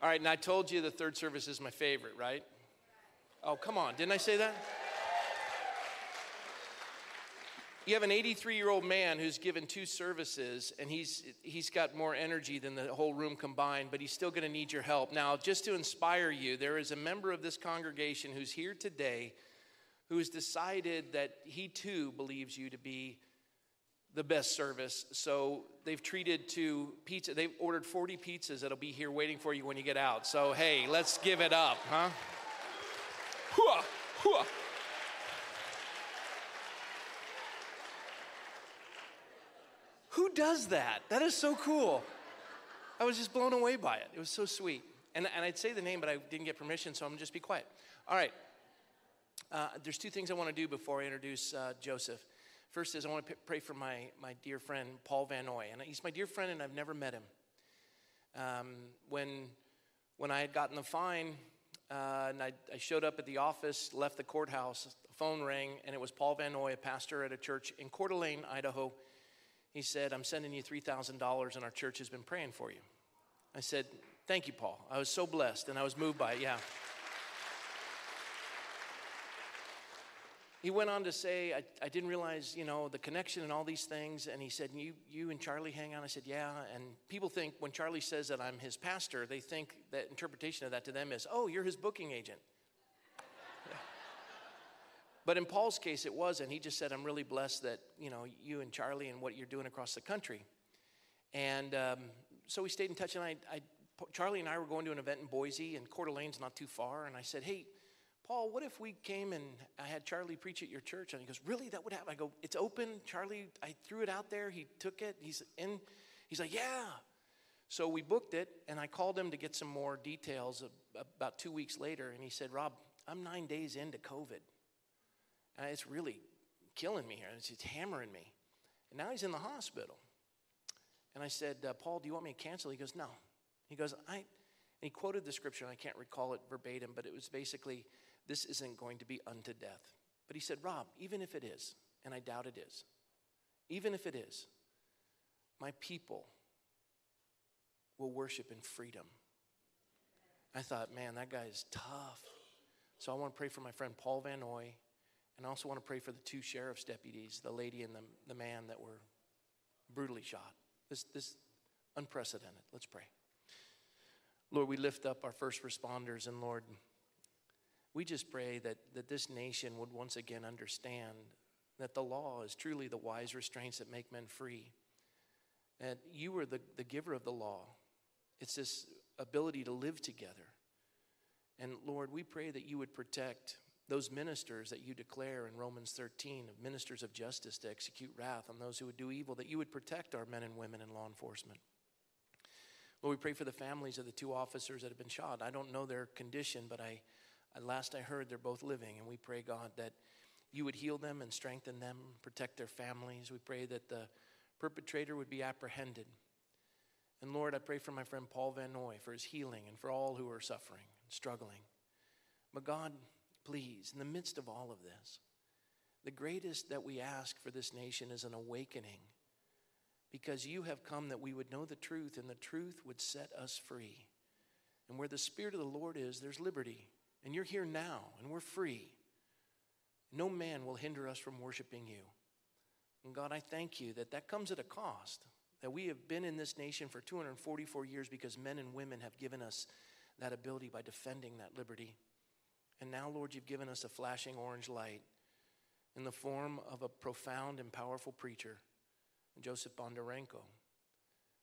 All right, and I told you the third service is my favorite, right? Oh, come on. Didn't I say that? You have an 83 year old man who's given two services and he's, he's got more energy than the whole room combined, but he's still going to need your help. Now, just to inspire you, there is a member of this congregation who's here today who has decided that he too believes you to be the best service. So they've treated to pizza. They've ordered 40 pizzas that'll be here waiting for you when you get out. So hey, let's give it up, huh? Hooah, hooah. Who does that? That is so cool. I was just blown away by it. It was so sweet. And, and I'd say the name, but I didn't get permission, so I'm just be quiet. All right. Uh, there's two things I want to do before I introduce uh, Joseph. First is I want to pray for my, my dear friend, Paul Van Noy. And he's my dear friend, and I've never met him. Um, when, when I had gotten the fine, uh, and I, I, showed up at the office, left the courthouse, the phone rang, and it was Paul Van Noy, a pastor at a church in Coeur d'Alene, Idaho. He said, I'm sending you $3,000, and our church has been praying for you. I said, Thank you, Paul. I was so blessed, and I was moved by it. Yeah. He went on to say, I, I, didn't realize, you know, the connection and all these things. And he said, you, you and Charlie hang on? I said, yeah. And people think when Charlie says that I'm his pastor, they think that interpretation of that to them is, oh, you're his booking agent. But in Paul's case, it wasn't. He just said, I'm really blessed that, you know, you and Charlie and what you're doing across the country. And um, so we stayed in touch. And I, I, Charlie and I were going to an event in Boise, and Coeur d'Alene's not too far. And I said, hey, Paul, what if we came and I had Charlie preach at your church? And he goes, Really? That would happen? I go, It's open. Charlie, I threw it out there. He took it. He's in. He's like, Yeah. So we booked it, and I called him to get some more details about two weeks later. And he said, Rob, I'm nine days into COVID. And it's really killing me here. It's just hammering me. And now he's in the hospital. And I said, uh, Paul, do you want me to cancel? He goes, No. He goes, I. And he quoted the scripture, I can't recall it verbatim, but it was basically, this isn't going to be unto death. But he said, Rob, even if it is, and I doubt it is, even if it is, my people will worship in freedom. I thought, man, that guy is tough. So I want to pray for my friend Paul Van Noy, and I also want to pray for the two sheriff's deputies, the lady and the, the man that were brutally shot. This, this unprecedented. Let's pray. Lord, we lift up our first responders, and Lord, we just pray that, that this nation would once again understand that the law is truly the wise restraints that make men free. That you are the, the giver of the law. It's this ability to live together. And Lord, we pray that you would protect those ministers that you declare in Romans 13 of ministers of justice to execute wrath on those who would do evil, that you would protect our men and women in law enforcement. Lord, we pray for the families of the two officers that have been shot. I don't know their condition, but I last I heard, they're both living, and we pray, God, that you would heal them and strengthen them, protect their families. We pray that the perpetrator would be apprehended. And Lord, I pray for my friend Paul Van Noy for his healing and for all who are suffering and struggling. But God, please, in the midst of all of this, the greatest that we ask for this nation is an awakening because you have come that we would know the truth and the truth would set us free. And where the Spirit of the Lord is, there's liberty. And you're here now, and we're free. No man will hinder us from worshiping you. And God, I thank you that that comes at a cost. That we have been in this nation for 244 years because men and women have given us that ability by defending that liberty. And now, Lord, you've given us a flashing orange light in the form of a profound and powerful preacher, Joseph Bondarenko.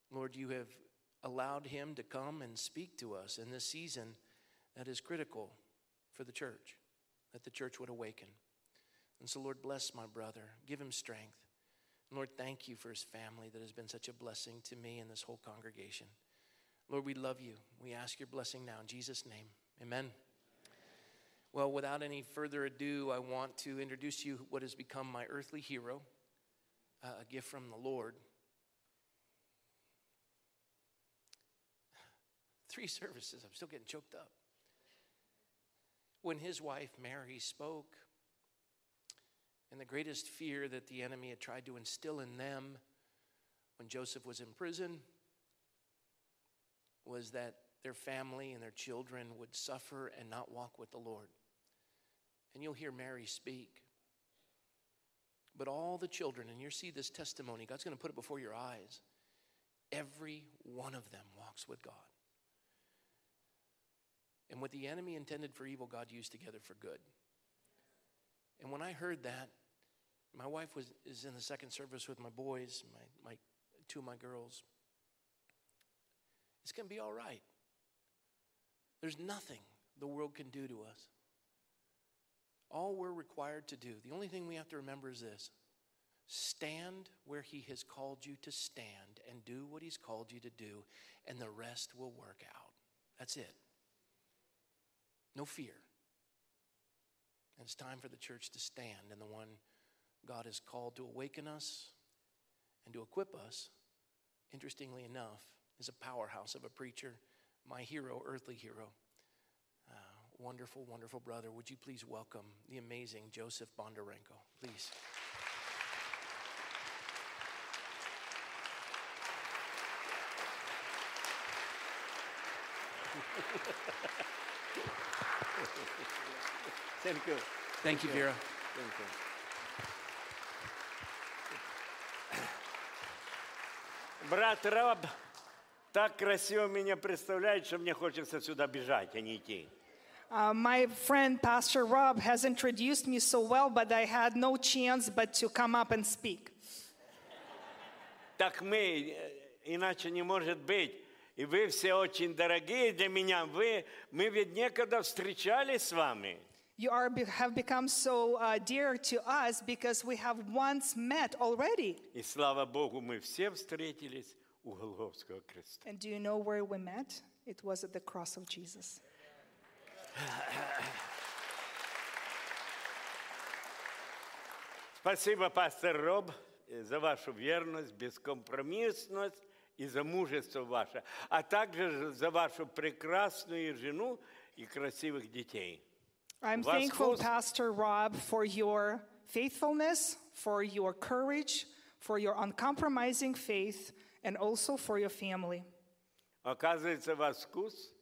Lord, you have allowed him to come and speak to us in this season that is critical for the church, that the church would awaken. And so, Lord, bless my brother, give him strength. Lord, thank you for his family that has been such a blessing to me and this whole congregation. Lord, we love you. We ask your blessing now in Jesus' name. Amen. Well, without any further ado, I want to introduce you what has become my earthly hero, uh, a gift from the Lord. Three services, I'm still getting choked up when his wife Mary spoke. And the greatest fear that the enemy had tried to instill in them when Joseph was in prison was that their family and their children would suffer and not walk with the Lord. And you'll hear Mary speak. But all the children, and you see this testimony, God's going to put it before your eyes. Every one of them walks with God. And what the enemy intended for evil, God used together for good. And when I heard that, my wife was, is in the second service with my boys, my, my two of my girls. It's going to be all right. There's nothing the world can do to us. All we're required to do, the only thing we have to remember is this stand where He has called you to stand and do what He's called you to do, and the rest will work out. That's it. No fear. And it's time for the church to stand and the one God has called to awaken us and to equip us, interestingly enough, is a powerhouse of a preacher, my hero, earthly hero. Uh, wonderful, wonderful brother. Would you please welcome the amazing Joseph Bondarenko? Please. Thank you. Thank you, Vera. Thank you. Брат Раб так красиво меня представляет, что мне хочется сюда бежать, а не идти. Uh, my friend Pastor Rob has introduced me so well, but I had no chance but to come up and speak. Так мы, э, иначе не может быть. И вы все очень дорогие для меня. Вы, мы ведь некогда встречались с вами. You are, have become so uh, dear to us because we have once met already. И слава Богу, мы все встретились у Голгофского креста. And do you know where we met? It was at the cross of Jesus. Спасибо, пастор Роб, э, за вашу верность, бескомпромиссность и за мужество ваше, а также за вашу прекрасную жену и красивых детей. I'm Вас thankful, Хос- Pastor Rob, for your faithfulness, for your courage, for your uncompromising faith, and also for your family. Оказывается, ваш вкус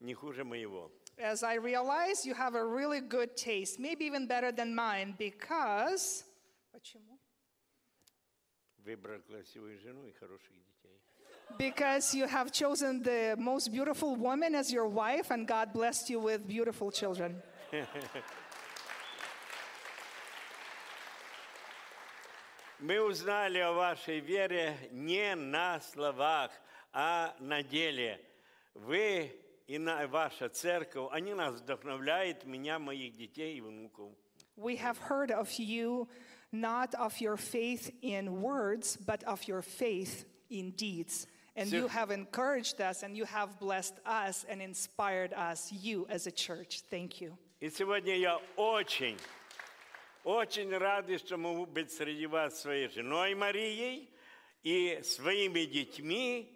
не хуже моего. As I realize, you have a really good taste, maybe even better than mine, because. Почему? Выбрал красивую жену и хороших детей. Because you have chosen the most beautiful woman as your wife, and God blessed you with beautiful children. Мы узнали о вашей вере не на словах, а на деле. Вы и на, ваша церковь, они нас вдохновляют, меня, моих детей и внуков. We have heard of you, not of your faith in words, but of your faith in deeds. And you Sir. have encouraged us, and you have blessed us and inspired us, you as a church. Thank you. И сегодня я очень, очень рад, что могу быть среди вас своей женой Марией и своими детьми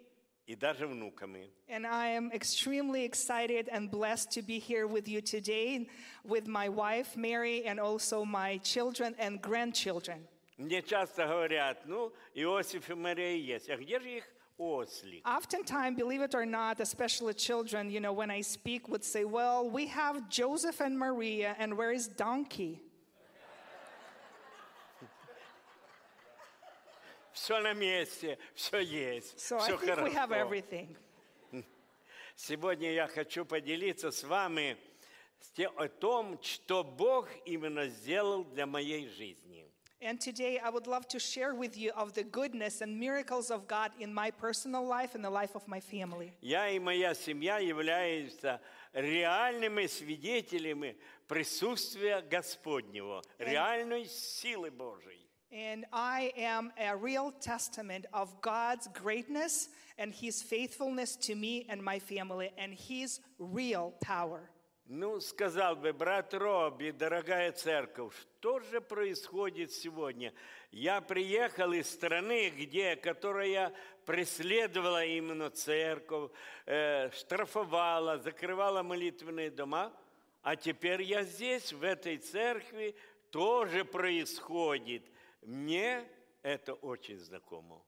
и даже внуками. And I am extremely excited and blessed to be here with you today with my wife, Mary, and also my children and grandchildren. Мне часто говорят, ну, Иосиф и Мария есть, а где же их ослик? Oftentimes, believe it or not, especially children, you know, when I speak, would say, Well, we have Joseph and Maria, and where is donkey? Все на месте, все есть, So I все think we have хорошо. everything. Сегодня я хочу поделиться с вами с те- о том, что Бог именно сделал для моей жизни. And today, I would love to share with you of the goodness and miracles of God in my personal life and the life of my family. Я и моя семья являемся реальными свидетелями присутствия Господнего, реальной силы Божьей. And I am a real testament of God's greatness and His faithfulness to me and my family and His real power. Ну, сказал бы, брат Робби, дорогая церковь, что же происходит сегодня? Я приехал из страны, где, которая преследовала именно церковь, э, штрафовала, закрывала молитвенные дома, а теперь я здесь, в этой церкви, тоже происходит. Мне это очень знакомо.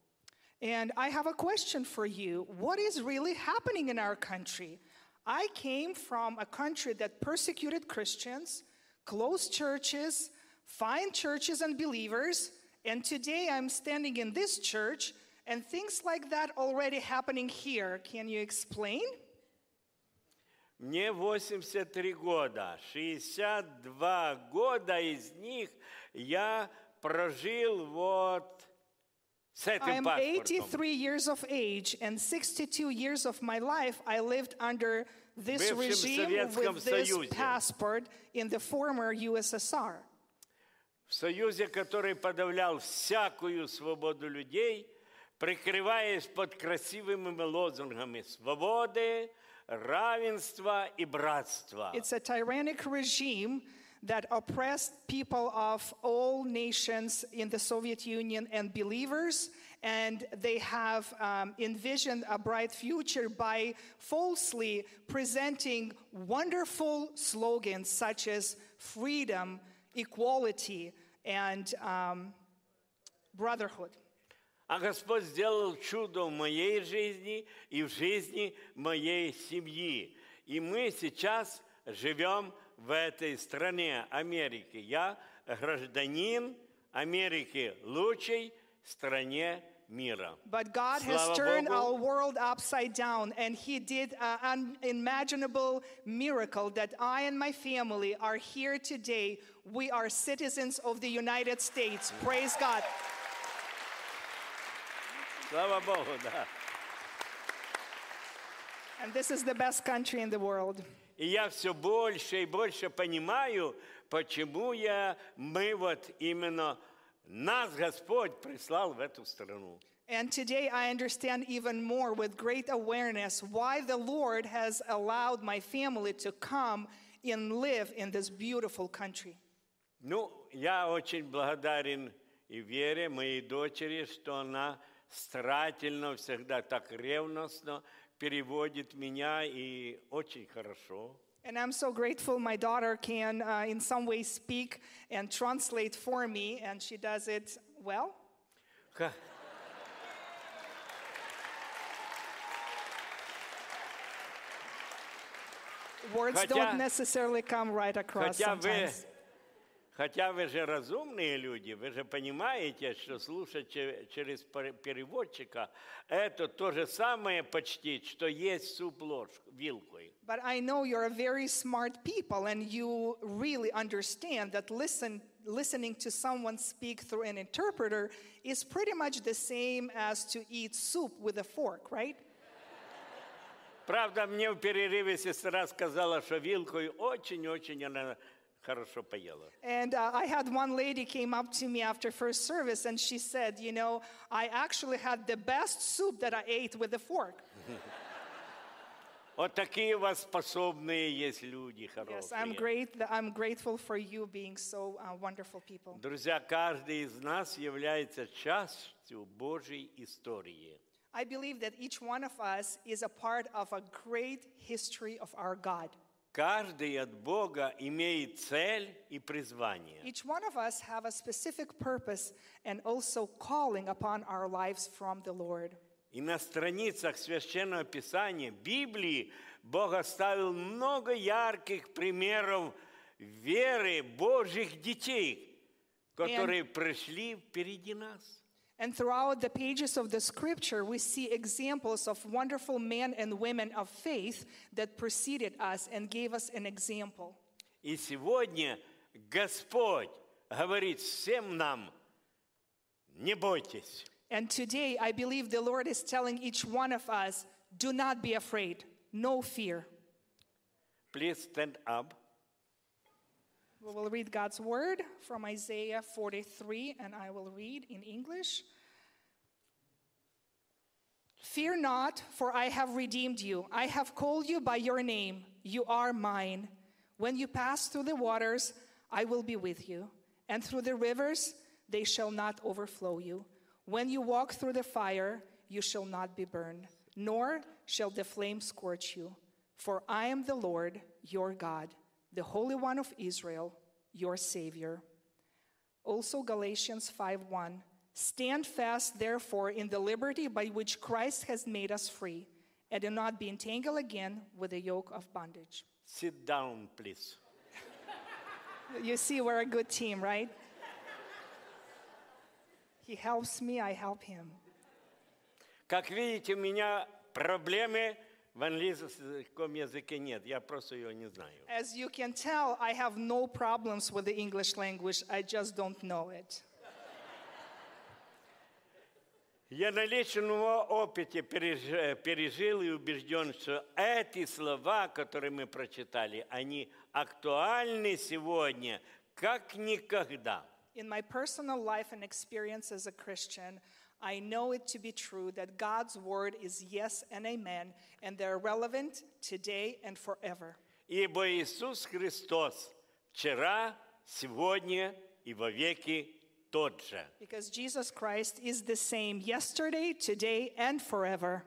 And I have a question for you. What is really happening in our country? I came from a country that persecuted Christians, closed churches, find churches and believers, and today I'm standing in this church and things like that already happening here. Can you explain? Мне 83 года. 62 года из них я прожил вот с этим I'm паспортом. 83 years of age, and 62 years of my life I lived under this Бывшем regime Советском with this Союзе. passport in the former USSR. В Союзе, который подавлял всякую свободу людей, прикрываясь под красивыми лозунгами свободы, равенства и братства. It's a tyrannic regime that oppressed people of all nations in the Soviet Union and believers, and they have um, envisioned a bright future by falsely presenting wonderful slogans such as freedom, equality, and um, brotherhood. А Господь сделал чудо в моей жизни и в жизни моей семьи. И мы сейчас живем в этой стране Америки. Я гражданин Америки, лучшей стране мира. But God has Слава turned Богу. our world upside down, and He did an unimaginable miracle that I and my family are here today. We are citizens of the United States. Praise God. Слава Богу, да. And this is the best country in the world. И я все больше и больше понимаю, почему я, мы вот именно, нас Господь прислал в эту страну. And today I understand even more with great awareness why the Lord has allowed my family to come and live in this beautiful country. Ну, я очень благодарен и Вере, моей дочери, что она старательно, всегда так ревностно переводит меня и очень хорошо. And I'm so grateful my daughter can, uh, in some way, speak and translate for me, and she does it well. Ха- Words Хотя- don't necessarily come right across Хотя вы, sometimes. Хотя вы же разумные люди, вы же понимаете, что слушать че- через пер- переводчика это то же самое почти, что есть суп ложку, вилкой. But I know you're a very smart people, and you really understand that listen, listening to someone speak through an interpreter is pretty much the same as to eat soup with a fork, right? Правда, мне в перерыве сестра сказала, что вилкой очень-очень она хорошо поела. And uh, I had one lady came up to me after first service, and she said, "You know, I actually had the best soup that I ate with a fork." Вот такие у вас способные есть люди Yes, I'm хорошие. great. I'm grateful for you being so uh, wonderful people. Друзья, каждый из нас является частью Божьей истории. I believe that each one of us is a part of a great history of our God. Каждый от Бога имеет цель и призвание. Each one of us have a specific purpose and also calling upon our lives from the Lord. И на страницах Священного Писания, Библии, Бог оставил много ярких примеров веры Божьих детей, которые пришли впереди нас. And throughout the pages of the scripture, we see examples of wonderful men and women of faith that preceded us and gave us an example. И сегодня Господь говорит всем нам, не бойтесь, And today, I believe the Lord is telling each one of us do not be afraid, no fear. please stand up. We will read God's word from Isaiah 43, and I will read in English. Fear not, for I have redeemed you. I have called you by your name. You are mine. When you pass through the waters, I will be with you, and through the rivers, they shall not overflow you. When you walk through the fire, you shall not be burned, nor shall the flame scorch you. For I am the Lord, your God, the Holy One of Israel, your Savior. Also Galatians 5:1 Stand fast therefore in the liberty by which Christ has made us free and do not be entangled again with the yoke of bondage. Sit down, please. You see, we're a good team, right? He helps me, I help him. Как видите, у меня проблемы в английском языке нет. Я просто ее не знаю. As you can tell, I have no problems with the English language, I just don't know it. Я на личном опыте переж- пережил и убежден, что эти слова, которые мы прочитали, они актуальны сегодня, как никогда. In my personal life and experience as a Christian, I know it to be true that God's word is yes and amen, and they're relevant today and forever. Ибо Иисус Христос вчера, сегодня и во веки тот же. Because Jesus Christ is the same yesterday, today, and forever.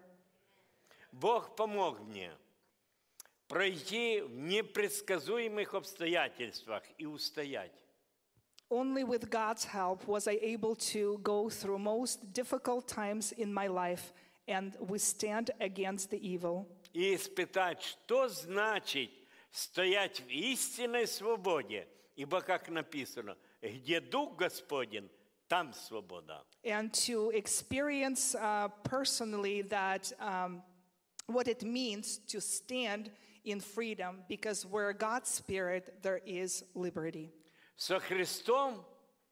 Бог помог мне пройти в непредсказуемых обстоятельствах и устоять. Only with God's help was I able to go through most difficult times in my life and withstand against the evil. и испытать, что значит стоять в истинной свободе. Ибо, как написано, где Дух Господень, там свобода. and to experience uh, personally that um, what it means to stand in freedom because where god's spirit there is liberty Со Христом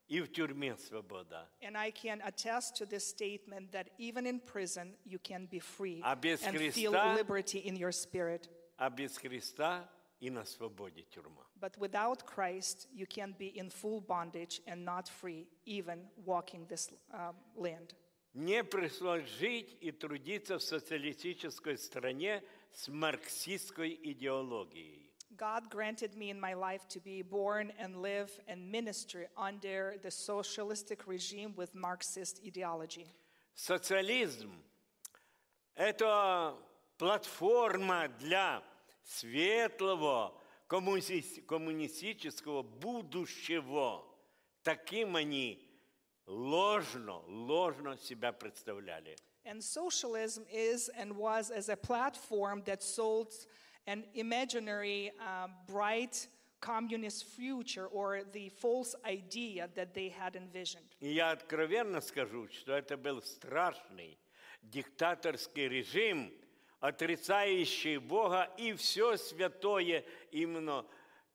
и в тюрьме свобода. and i can attest to this statement that even in prison you can be free А без and feel Христа- liberty in your spirit А без Христа и на свободе тюрьма. but without christ you can be in full bondage and not free even walking this um, land Мне пришлось жить и трудиться в социалистической стране с марксистской идеологией. God granted me in my life to be born and live and minister under the socialistic regime with Marxist ideology. Социализм – это платформа для светлого коммуни- коммунистического будущего. Таким они ложно, ложно себя представляли. And socialism is and was as a platform that sold an imaginary, um, bright communist future or the false idea that they had envisioned. И я откровенно скажу, что это был страшный диктаторский режим, отрицающий Бога и все святое именно.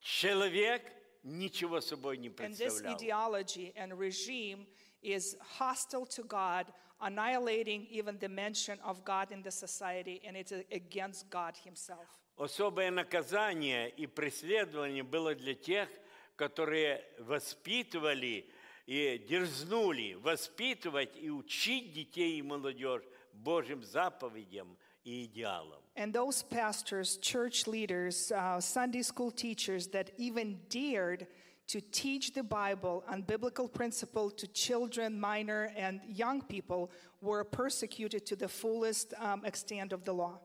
Человек ничего собой не And this представлял. ideology and regime is hostile to God, annihilating even the mention of God in the society, and it's against God Himself. Особое наказание и преследование было для тех, которые воспитывали и дерзнули воспитывать и учить детей и молодежь Божьим заповедям и идеалам. And those pastors, church leaders, uh, Sunday school teachers that even dared to teach the Bible and biblical principle to children, minor, and young people were persecuted to the fullest um, extent of the law.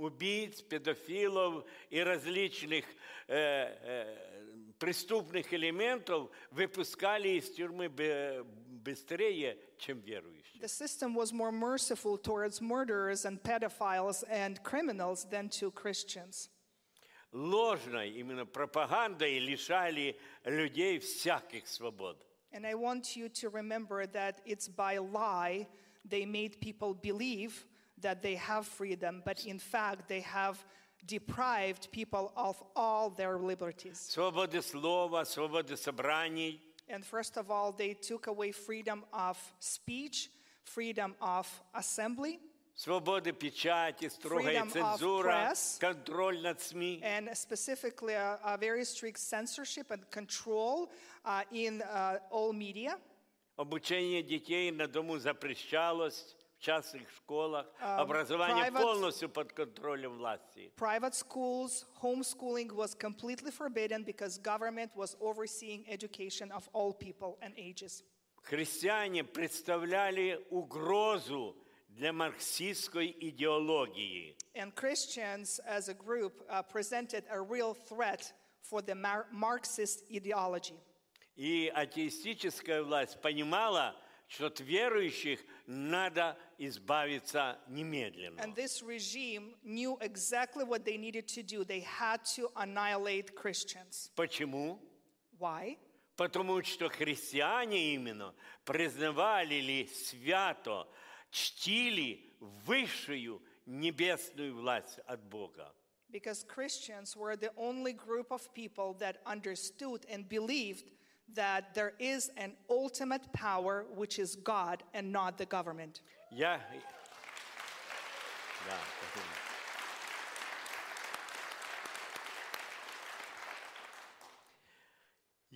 Убийц, педофилов и различных э, э, преступных элементов выпускали из тюрьмы бе- быстрее, чем верующих. The system was more merciful towards murderers and pedophiles and criminals than to Christians. Ложной именно пропагандой лишали людей всяких свобод. And I want you to remember that it's by lie they made people believe that they have freedom, but in fact they have deprived people of all their liberties. Свободы слова, свободы собраний, And first of all, they took away freedom of speech, freedom of assembly, свободы печати, строгая Freedom of цензура, press. контроль над СМИ. and specifically a, a very strict censorship and control uh, in uh, all media. Обучение детей на дому запрещалось в Частных школах. Образование private- полностью под контролем власти. Private schools, homeschooling was completely forbidden because government was overseeing education of all people and ages. Христиане представляли угрозу для марксистской идеологии. And Christians as a group uh, presented a real threat for the Mar- Marxist ideology. И атеистическая власть понимала, что от верующих надо избавиться немедленно. And this regime knew exactly what they needed to do. They had to annihilate Christians. Почему? Why? Потому что христиане именно признавали ли свято, чтили высшую небесную власть от Бога. Because Christians were the only group of people that understood and believed that there is an ultimate power, which is God and not the government. Я... Да.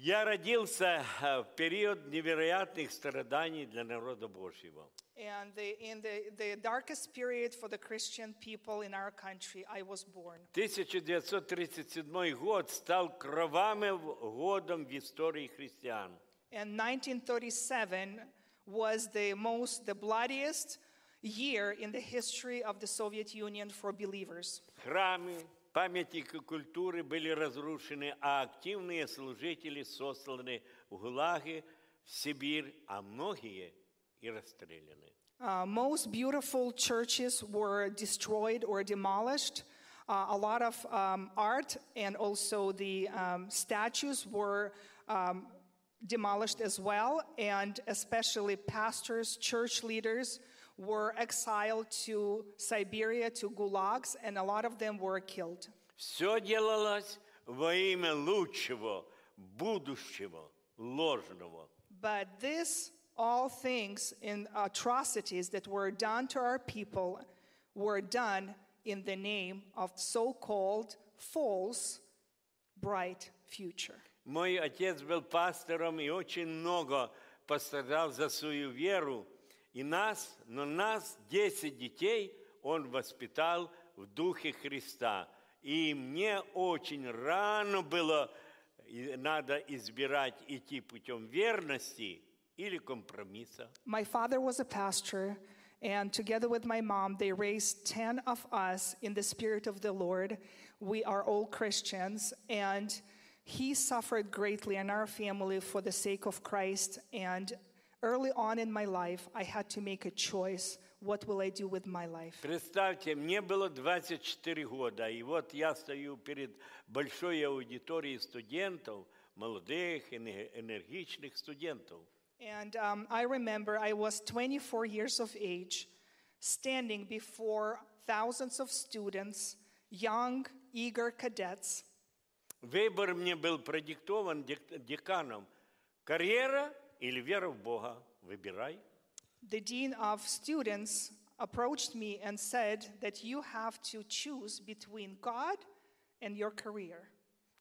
Я родился э, в период невероятных страданий для народа Божьего. And the, in the, the darkest period for the Christian people in our country, I was born. 1937 год стал кровавым годом в истории христиан. And 1937 was the most, the bloodiest year in the history of the Soviet Union for believers. Храмы, памятники культуры были разрушены, а активные служители сосланы в ГУЛАГи, в Сибирь, а многие и расстреляны. Uh, most beautiful churches were destroyed or demolished. Uh, a lot of um, art and also the um, statues were um, demolished as well, and especially pastors, church leaders were exiled to Siberia, to gulags, and a lot of them were killed. Все делалось во имя лучшего, будущего, ложного. But this, all things in atrocities that were done to our people, were done in the name of so called false, bright future. Мой отец был пастором и очень много пострадал за свою веру. И нас, но нас, 10 детей, он воспитал в духе Христа. И мне очень рано было, и надо избирать идти путем верности или компромисса. My father was a pastor, and together with my mom, they raised 10 of us in the spirit of the Lord. We are all Christians, and he suffered greatly in our family for the sake of Christ. And early on in my life, I had to make a choice what will I do with my life? Представьте, мне было 24 года, и вот я стою перед большой аудиторией студентов, молодых, эне- энергичных студентов. And um, I remember I was 24 years of age, standing before thousands of students, young, eager cadets. Выбор мне был продиктован дек- деканом. Карьера или вера в Бога? Выбирай. The dean of students approached me and said that you have to choose between God and your career.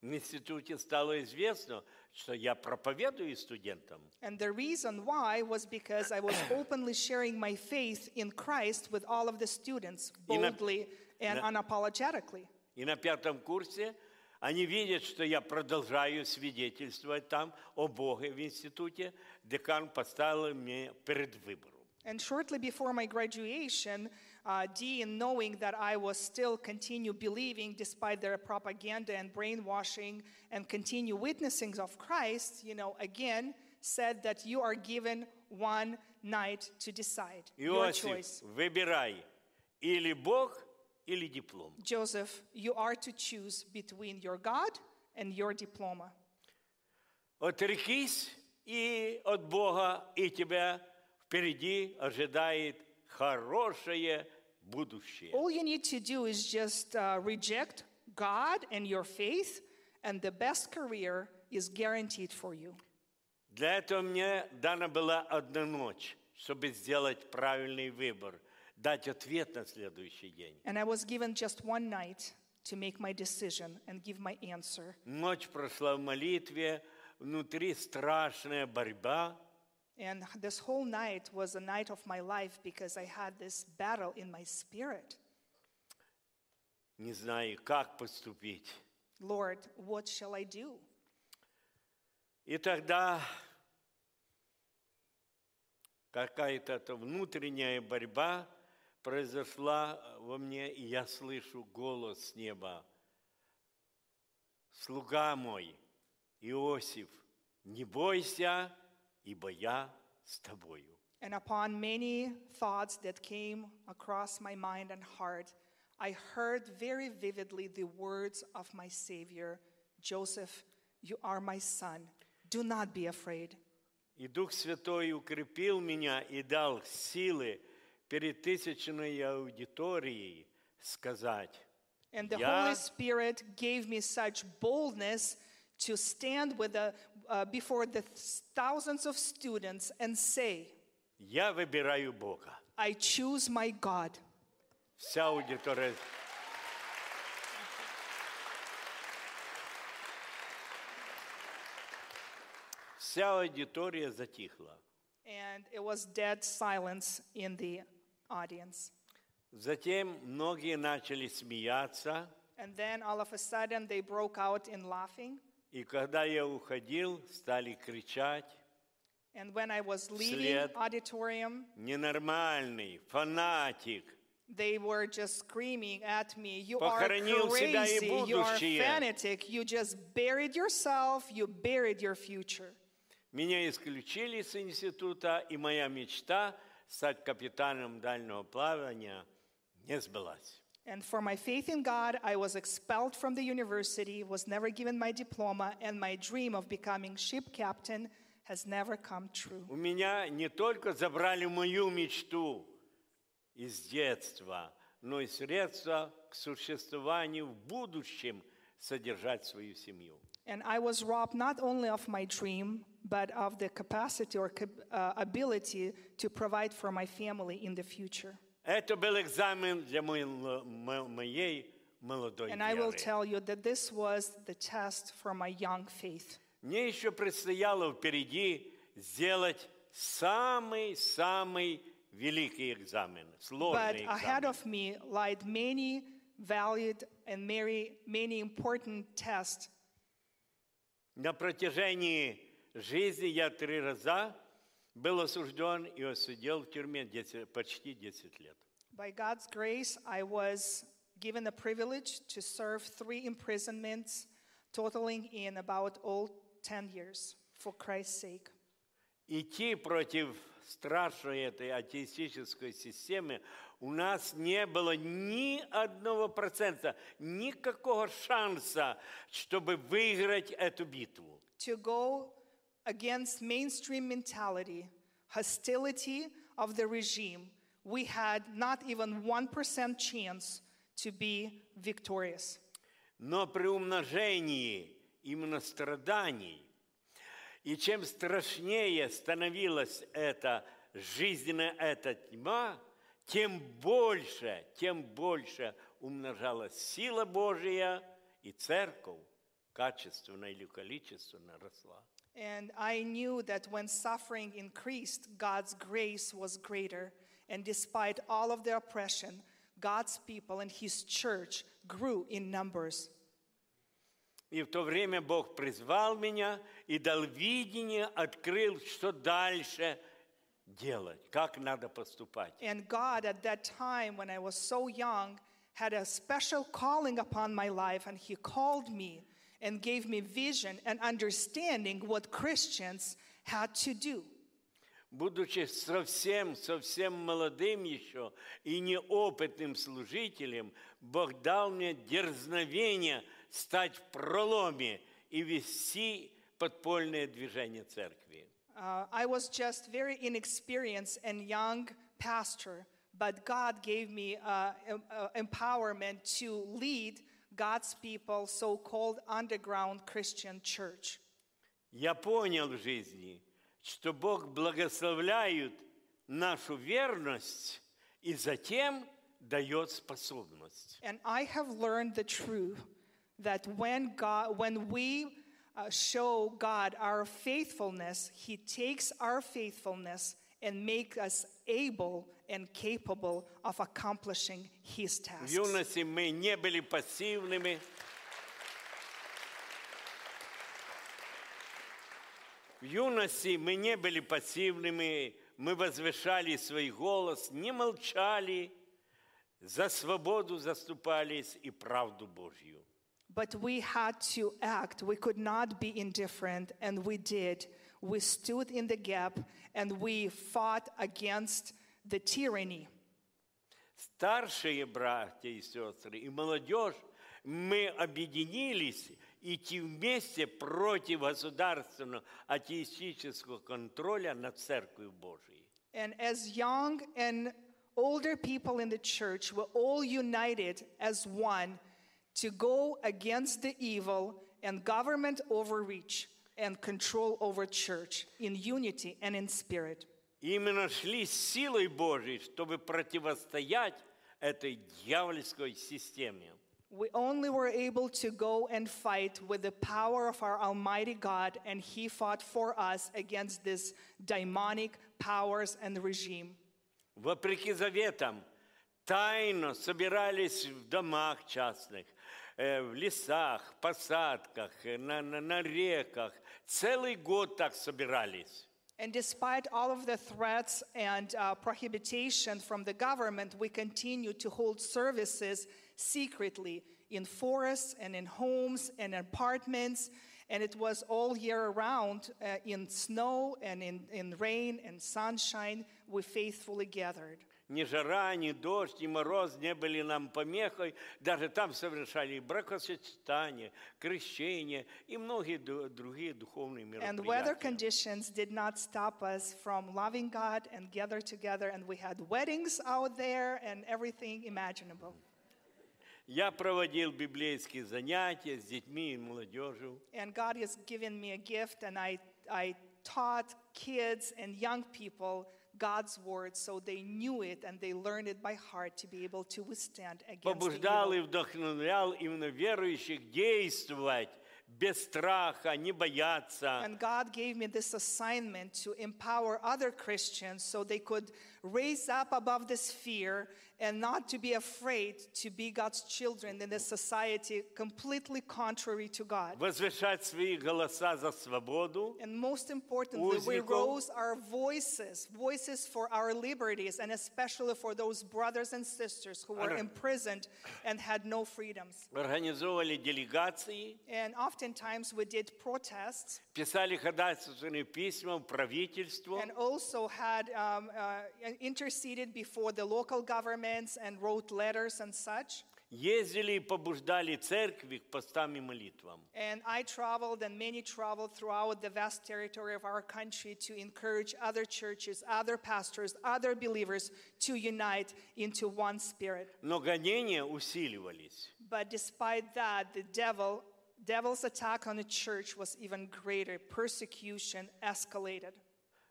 В институте стало известно, что я проповедую студентам. And the reason why was because I was openly sharing my faith in Christ with all of the students, boldly and unapologetically. И на пятом курсе они видят, что я продолжаю свидетельствовать там о Боге в институте. Декан поставил меня перед выбором. And shortly before my graduation, uh, Dean, knowing that I was still continue believing despite their propaganda and brainwashing and continue witnessing of Christ, you know, again said that you are given one night to decide your Иосиф, choice. выбирай или Бог, или диплом. Joseph, you are to choose between your God and your diploma. Отрекись и от Бога, и тебя впереди ожидает хорошее будущее. All you need to do is just uh, reject God and your faith, and the best career is guaranteed for you. Для этого мне дана была одна ночь, чтобы сделать правильный выбор, дать ответ на следующий день. And I was given just one night to make my decision and give my answer. Ночь прошла в молитве, внутри страшная борьба. And this whole night was a night of my life because I had this battle in my spirit. Не знаю, как поступить. Lord, what shall I do? И тогда какая-то эта внутренняя борьба произошла во мне, и я слышу голос с неба. Слуга мой, Иосиф, не бойся, ибо я с тобою. And upon many thoughts that came across my mind and heart, I heard very vividly the words of my Savior Joseph, you are my son. Do not be afraid. И Дух Святой укрепил меня и дал силы перед тысячной аудиторией сказать, And the Я- Holy Spirit gave me such boldness to stand with the, uh, before the thousands of students and say, я выбираю Бога. I choose my God. Вся аудитория. Вся аудитория затихла. And it was dead silence in the audience. Затем многие начали смеяться, And then all of a sudden they broke out in laughing. И когда я уходил, стали кричать And when I was leaving Вслед. auditorium, «Ненормальный, фанатик». they were just screaming at me, You are Похоронил и crazy, you are будущее». fanatic, you just buried yourself, you buried your future. Меня исключили с института, и моя мечта стать капитаном дальнего плавания не сбылась. And for my faith in God, I was expelled from the university, was never given my diploma, and my dream of becoming ship captain has never come true. У меня не только забрали мою мечту из детства, но и средства к существованию в будущем содержать свою семью. And I was robbed not only of my dream, but of the capacity or cap- uh, ability to provide for my family in the future. Это был экзамен для моей, мо- моей молодой And I will веры. tell you that this was the test for my young faith. Мне еще предстояло впереди сделать самый-самый великий экзамен, But сложный ahead экзамен. of me lied many valued and many, many important tests. На протяжении жизни я три раза был осужден и осудил в тюрьме 10 почти 10 лет. By God's grace, I was given the privilege to serve three imprisonments, totaling in about all 10 years for Christ's sake. Идти против страшной этой атеистической системы у нас не было ни одного процента, никакого шанса, чтобы выиграть эту битву. To go against mainstream mentality, hostility of the regime, we had not even 1% chance to be victorious. Но при умножении именно страданий, и чем страшнее становилась эта жизненная эта тьма, тем больше, тем больше умножалась сила Божия, и церковь качественно или количественно росла. And I knew that when suffering increased, God's grace was greater. And despite all of the oppression, God's people and His church grew in numbers. И в то время Бог призвал меня и дал видение, открыл, что дальше делать, как надо поступать. And God, at that time when I was so young, had a special calling upon my life, and He called me and gave me vision and understanding what Christians had to do. Будучи совсем, совсем молодым еще и неопытным служителем, Бог дал мне дерзновение стать в проломе и вести подпольное движение церкви. Uh, I was just very inexperienced and young pastor, but God gave me uh, em- uh, empowerment to lead God's people, so called underground Christian church. Я понял в жизни, что Бог благословляет нашу верность и затем дает способность. And I have learned the truth that when, God, when we uh, show God our faithfulness, He takes our faithfulness and make us able and capable of accomplishing His В tasks. юности мы не были пассивными. В юности мы не были пассивными, мы возвышали свой голос, не молчали, за свободу заступались и правду Божью. But we had to act. We could not be indifferent, and we did. we stood in the gap and we fought against the tyranny. Старшие братья и сестры и молодежь, мы объединились идти вместе против государственного атеистического контроля над Церковью Божией. And as young and older people in the church were all united as one to go against the evil and government overreach and control over church in unity and in spirit. Именно шли с силой Божией, чтобы противостоять этой дьявольской системе. We only were able to go and fight with the power of our Almighty God, and He fought for us against this demonic powers and regime. Вопреки заветам, тайно собирались в домах частных, э, в лесах, посадках, э, на, на, на реках. Целый год так собирались. And despite all of the threats and uh, prohibition from the government, we continue to hold services secretly in forests and in homes and apartments. And it was all year round uh, in snow and in, in rain and sunshine. We faithfully gathered. Ни жара, ни дождь, ни мороз не были нам помехой. Даже там совершали бракосочетание, крещение и многие ду- другие духовные And weather мероприятия. conditions did not stop us from loving God and gather together. And we had weddings out there and everything imaginable. Я проводил библейские занятия с детьми и молодежью. And God has given me a gift, and I, I taught kids and young people God's word so they knew it and they learned it by heart to be able to withstand against the побуждал и evil. вдохновлял именно верующих действовать без страха, не бояться. And God gave me this assignment to empower other Christians so they could raise up above this fear and not to be afraid to be God's children in this society completely contrary to God. Возвышать свои голоса за свободу, And most importantly, we Узников. rose our voices, voices for our liberties, and especially for those brothers and sisters who were Ара- imprisoned and had no freedoms. организовывали делегации, And oftentimes we did protests писали ходатайственные письма в правительство, and also had um, uh, interceded before the local governments and wrote letters and such. ездили и побуждали церкви к постам и молитвам. And I traveled, and many traveled throughout the vast territory of our country to encourage other churches, other pastors, other believers to unite into one spirit. Но гонения усиливались. But despite that, the devil, devil's attack on the church was even greater. Persecution escalated.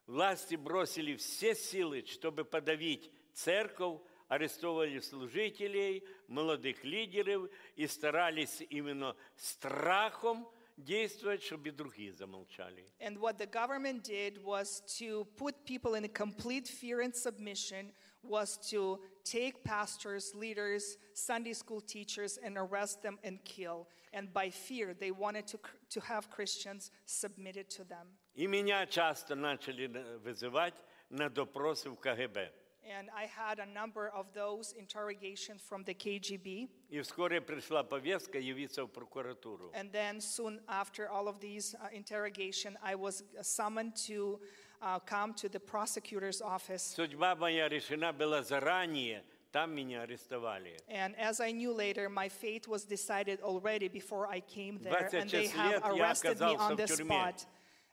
Власти бросили все силы, чтобы подавить церковь, арестовывали служителей, молодых лидеров и старались именно страхом действовать, чтобы и другие замолчали. And what the government did was to put people in a complete fear and submission, was to take pastors, leaders, Sunday school teachers, and arrest them and kill. And by fear, they wanted to, to have Christians submitted to them. И меня часто начали на- вызывать на допросы в КГБ. And I had a number of those interrogations from the KGB. И вскоре пришла повестка явиться в прокуратуру. And then soon after all of these uh, interrogation, I was summoned to uh, come to the prosecutor's office. Судьба моя решена была заранее, там меня арестовали. And as I knew later, my fate was decided already before I came there, and they 26 have лет я arrested me оказался on в the тюрьме. spot.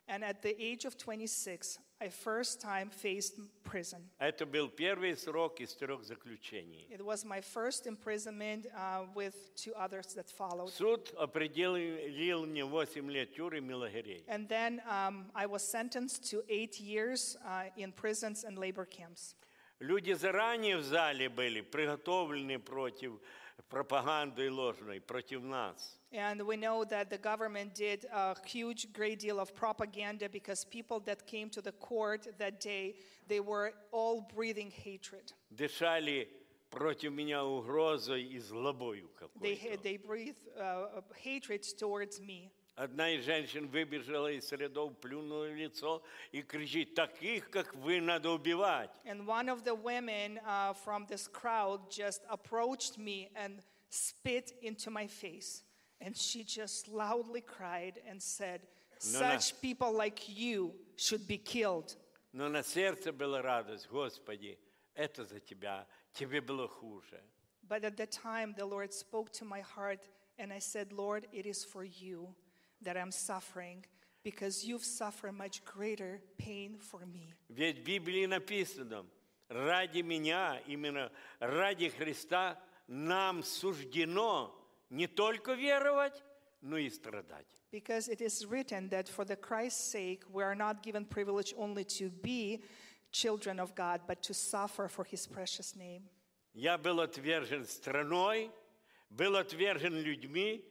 And at the age of 26, I first time faced prison. Это был первый срок из трех заключений. It was my first imprisonment uh, with two others that followed. Суд определил мне 8 лет тюрем и лагерей. And then um, I was sentenced to eight years uh, in prisons and labor camps. Люди заранее в зале были приготовлены против пропаганды ложной, против нас. And we know that the government did a huge, great deal of propaganda because people that came to the court that day, they were all breathing hatred. Дышали против меня угрозой и злобою They, какой-то. they breathed uh, hatred towards me. Одна из женщин выбежала из рядов, плюнула в лицо и кричит, таких, как вы, надо убивать. And one of the women uh, from this crowd just approached me and spit into my face. And she just loudly cried and said, No, no. such people like you should be killed. Но на сердце была радость, Господи, это за Тебя, Тебе было хуже. But at the time, the Lord spoke to my heart, and I said, Lord, it is for you that I'm suffering because you've suffered much greater pain for me. Ведь в Библии написано, ради меня, именно ради Христа, нам суждено не только веровать, но и страдать. Because it is written that for the Christ's sake, we are not given privilege only to be children of God, but to suffer for his precious name. Я был отвержен страной, был отвержен людьми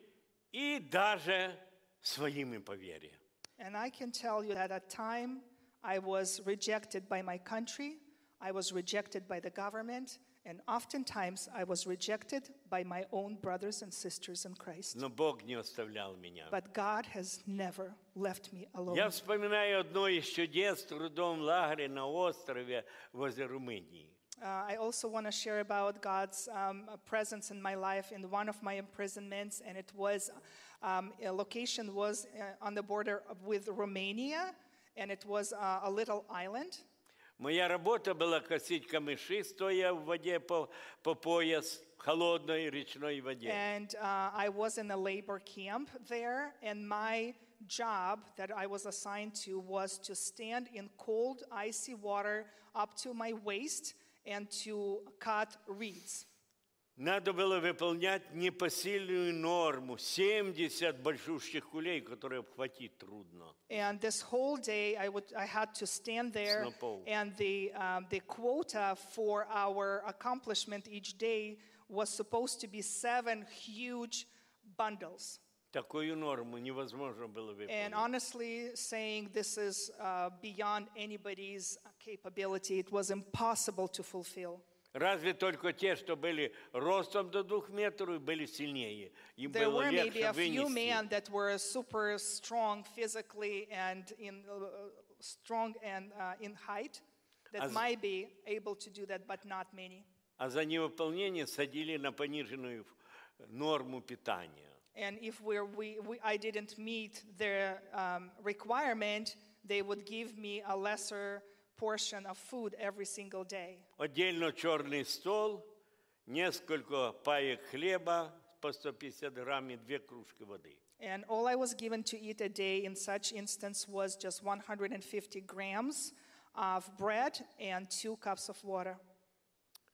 и даже своими по вере. And I can tell you that at time I was rejected by my country, I was rejected by the government, and oftentimes I was rejected by my own brothers and sisters in Christ. Но Бог не оставлял меня. But God has never left me alone. Я вспоминаю одно из чудес в трудовом лагере на острове возле Румынии. Uh, I also want to share about God's um, presence in my life in one of my imprisonments, and it was um, a location was uh, on the border of- with Romania, and it was uh, a little island. Моя работа была косить камыши, стоя в воде по, по пояс, в холодной речной воде. And uh, I was in a labor camp there, and my job that I was assigned to was to stand in cold, icy water up to my waist and to cut reeds. Надо было выполнять непосильную норму, 70 большущих кулей, которые обхватить трудно. And this whole day, I, would, I had to stand there, Snowball. and the, um, the quota for our accomplishment each day was supposed to be seven huge bundles. Такую норму невозможно было And выполнить. honestly, saying this is uh, beyond anybody's capability, it was impossible to fulfill. Разве только те, что были ростом до двух метров, были сильнее. Им There было were maybe легче a few вынести. men that were super strong physically and in uh, strong and uh, in height that As- might be able to do that, but not many. А за невыполнение садили на пониженную норму питания. And if we're, we, we, I didn't meet their um, requirement, they would give me a lesser portion of food every single day. Отдельно черный стол, несколько паек хлеба по 150 грамм и две кружки воды. And all I was given to eat a day in such instance was just 150 grams of bread and two cups of water.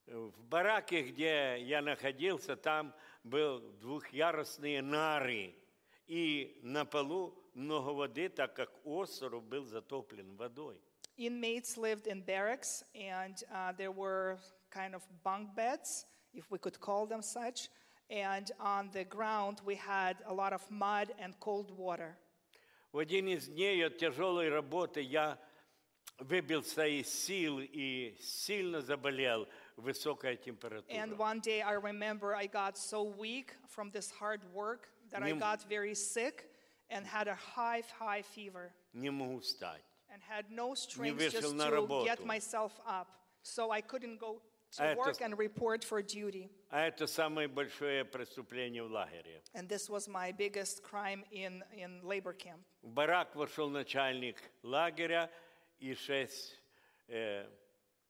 В бараке, где я находился, там был двухъярусные нары. И на полу много воды, так как остров был затоплен водой. Inmates lived in barracks, and uh, there were kind of bunk beds, if we could call them such. And on the ground, we had a lot of mud and cold water. В один из дней от тяжелой работы я выбился из сил и сильно заболел высокая температура. And one day I remember I got so weak from this hard work that I Нем- got very sick and had a high, high fever Не могу встать. and had no strength вышел just на to работу. get myself up. So I couldn't go to А это work с- and report for duty. А это самое большое преступление в лагере. And this was my biggest crime in, in labor camp. В барак вошел начальник лагеря и шесть э,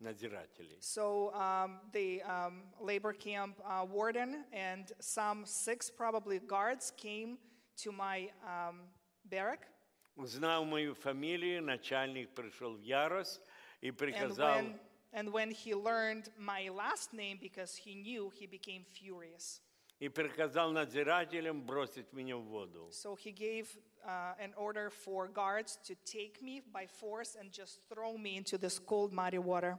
надзирателей. So um, the um, labor camp uh, warden and some six probably guards came to my um, barrack. Узнав мою фамилию, начальник пришел в ярость и And приказал when, and when he learned my last name, because he knew, he became furious. и приказал надзирателям бросить меня в воду. So he gave uh, an order for guards to take me by force and just throw me into this cold, muddy water.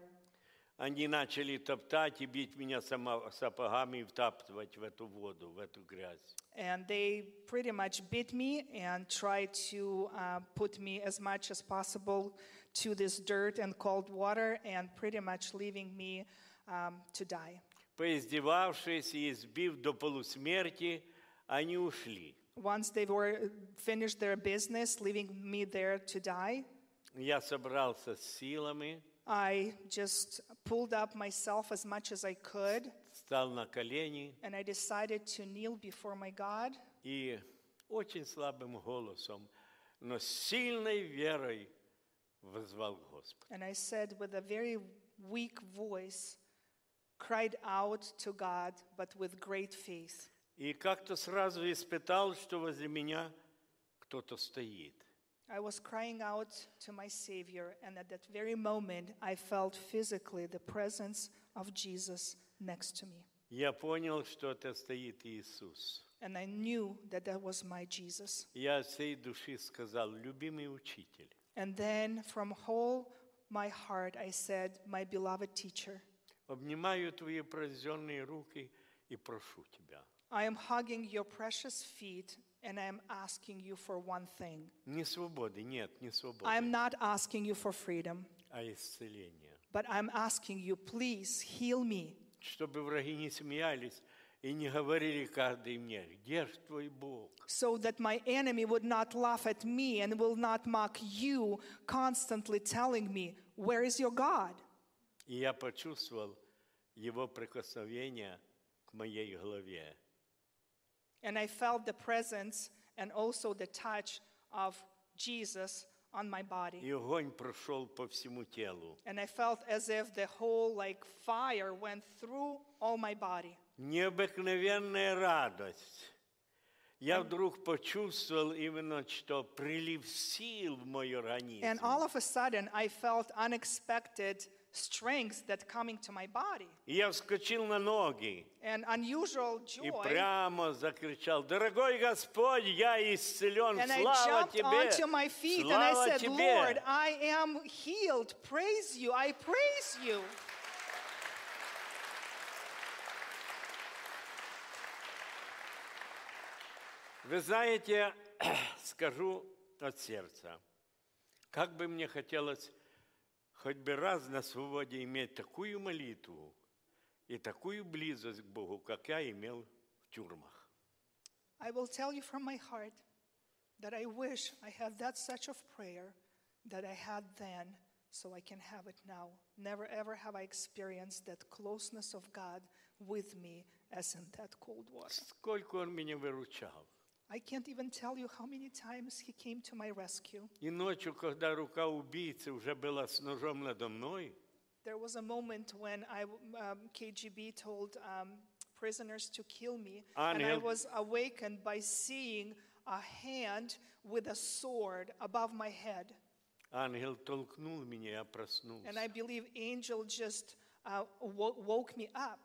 Они начали топтать и бить меня сама- сапогами и втаптывать в эту воду, в эту грязь. And they pretty much beat me and tried to uh, put me as much as possible to this dirt and cold water and pretty much leaving me um, to die. Поиздевавшись и избив до полусмерти, они ушли. Once they were finished their business, leaving me there to die, Я собрался с силами, I just pulled up myself as much as I could встал на колени and I decided to kneel before my God. и очень слабым голосом но с сильной верой возвал к Господу. And I said, with a very weak voice, cried out to God, but with great faith. И как-то сразу испытал, что возле меня кто-то стоит. I was crying out to my Savior, and at that very moment, I felt physically the presence of Jesus next to me. Я понял, что это стоит Иисус. And I knew that that was my Jesus. Я от всей души сказал, любимый учитель, And then from whole my heart, I said, My beloved teacher, обнимаю твои пронзенные руки и прошу тебя, I am hugging your precious feet, and I am asking you for one thing. не свободы, нет, не свободы, I am not asking you for freedom, а исцеление. but I'm asking you, please heal me. Чтобы враги не смеялись и не говорили каждый мне, где ж твой Бог? so that my enemy would not laugh at me and will not mock you, constantly telling me, Where is your God? И я почувствовал его прикосновение к моей голове. And I felt the presence and also the touch of Jesus on my body. И огонь прошел по всему телу. And I felt as if the whole like fire went through all my body. Необыкновенная радость. Я вдруг почувствовал именно, что прилив сил в мой организм. And all of a sudden, I felt unexpected strength that coming to my body. И я вскочил на ноги And unusual и joy. прямо закричал, «Дорогой Господь, я исцелен, And I слава jumped Тебе! onto my feet and I слава said, Тебе!» Lord, I am healed. Praise you. I praise you. Вы знаете, скажу от сердца, как бы мне хотелось хоть бы раз на свободе иметь такую молитву и такую близость к Богу, как я имел в тюрьмах. I will tell you from my heart that I wish I had that such of prayer that I had then so I can have it now. Never ever have I experienced that closeness of God with me as in that cold water. Сколько Он меня выручал. I can't even tell you how many times He came to my rescue. И ночью, когда рука убийцы уже была с ножом надо мной, There was a moment when I, um, KGB told um, prisoners to kill me, and I Ангел. was awakened by seeing a hand with a sword above my head. ангел толкнул меня, я проснулся. And I believe angel just uh, wo- woke me up.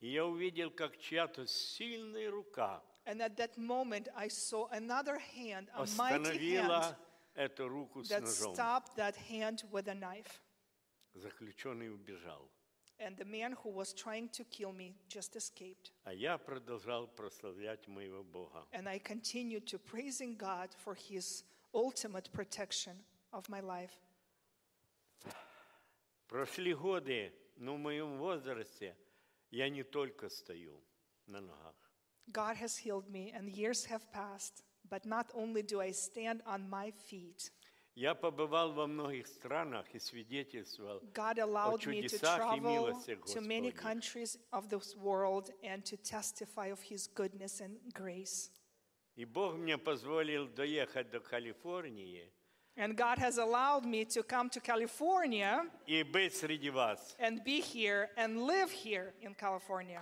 И я увидел, как чья-то сильная рука And at that moment, I saw another hand, a mighty hand, остановила эту руку с that ножом. stopped that hand with a knife. Заключенный убежал. And the man who was trying to kill me just escaped. А я продолжал прославлять моего Бога. And I continued to praising God for his ultimate protection of my life. Прошли годы, но в моем возрасте я не только стою на ногах. God has healed me, and years have passed. But not only do I stand on my feet, Я побывал во многих странах и свидетельствовал God о allowed me to чудесах и travel милостях to many Господних. countries of this world and to testify of His goodness and grace. И Бог мне позволил доехать до Калифорнии And God has allowed me to come to California и быть среди вас. and be here and live here in California.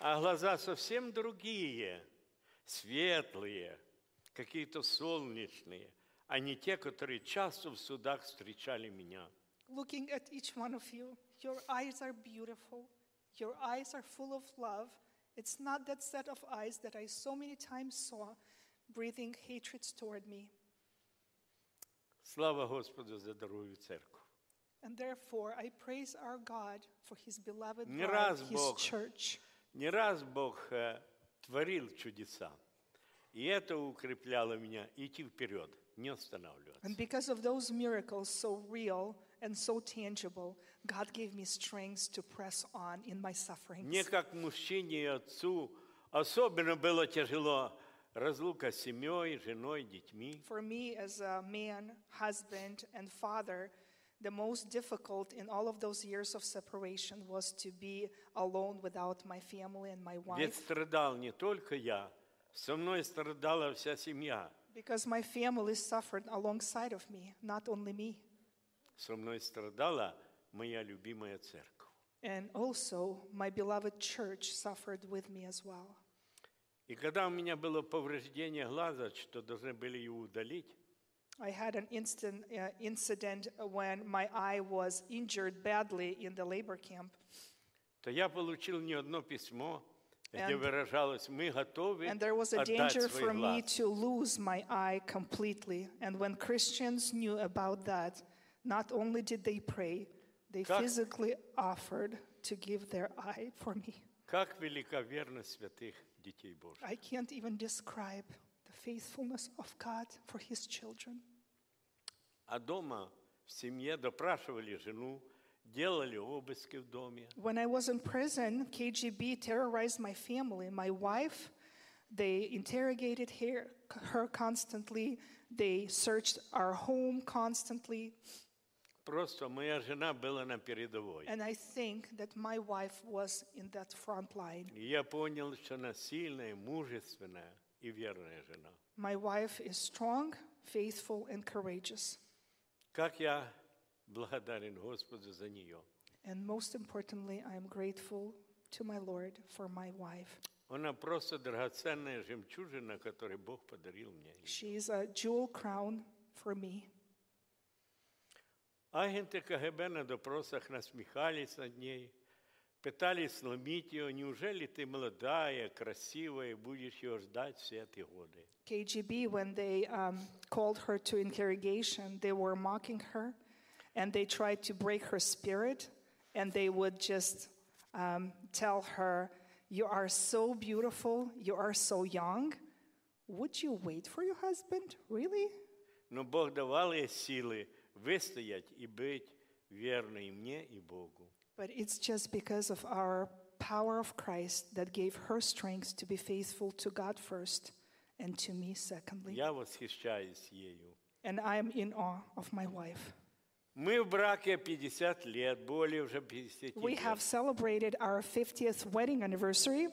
А глаза совсем другие, светлые, какие-то солнечные, а не те, которые часто в судах встречали меня. Looking at each one of you, your eyes are beautiful. Your eyes are full of love. It's not that set of eyes that I so many times saw breathing hatred toward me. Слава Господу за дорогую церковь. And therefore, I praise our God for His beloved Не bride, раз His Бог church. Не раз Бог э, творил чудеса, и это укрепляло меня идти вперед, не останавливаться. And because of those miracles, so real and so tangible, God gave me strength to press on in my sufferings. Мне как мужчине и отцу особенно было тяжело разлука с семьей, женой, детьми. For me, as a man, husband, and father, The most difficult in all of those years of separation was to be alone without my family and my Ведь wife страдал не только я, со мной страдала вся семья. because my family suffered alongside of me, not only me. Со мной страдала моя любимая церковь. And also, my beloved church suffered with me as well. И когда у меня было повреждение глаза, что должны были его удалить, I had an instant uh, incident when my eye was injured badly in the labor camp. то я получил не одно письмо, где And- выражалось, мы готовы And there was a отдать danger свой for me глаз. to lose my eye completely. And when Christians knew about that, not only did they pray, they Как- physically offered to give their eye for me. Как велика верность святых детей Божьих. I can't even describe the faithfulness of God for his children. А дома в семье допрашивали жену, делали обыски в доме. When I was in prison, KGB terrorized my family. My wife, they interrogated her, her constantly. They searched our home constantly. Просто моя жена была на передовой. And I think that my wife was in that front line. И я понял, что она сильная, мужественная и верная жена. My wife is strong, faithful, and courageous. Как я благодарен Господу за нее. And most importantly, I am grateful to my Lord for my wife. Она просто драгоценная жемчужина, которую Бог подарил мне. She is a jewel crown for me. Агенты КГБ на допросах насмехались над ней, пытались сломить ее. Неужели ты молодая, красивая, будешь ее ждать все эти годы? KGB, when they um, called her to interrogation, they were mocking her and they tried to break her spirit and they would just um, tell her, You are so beautiful, you are so young. Would you wait for your husband? Really? Но Бог давал ей силы выстоять и быть верной мне и Богу. But it's just because of our power of Christ that gave her strength to be faithful to God first and to me secondly. Я восхищаюсь ею. And I am in awe of my wife. Мы в браке 50 лет, более уже 50 We лет. have celebrated our 50th wedding anniversary.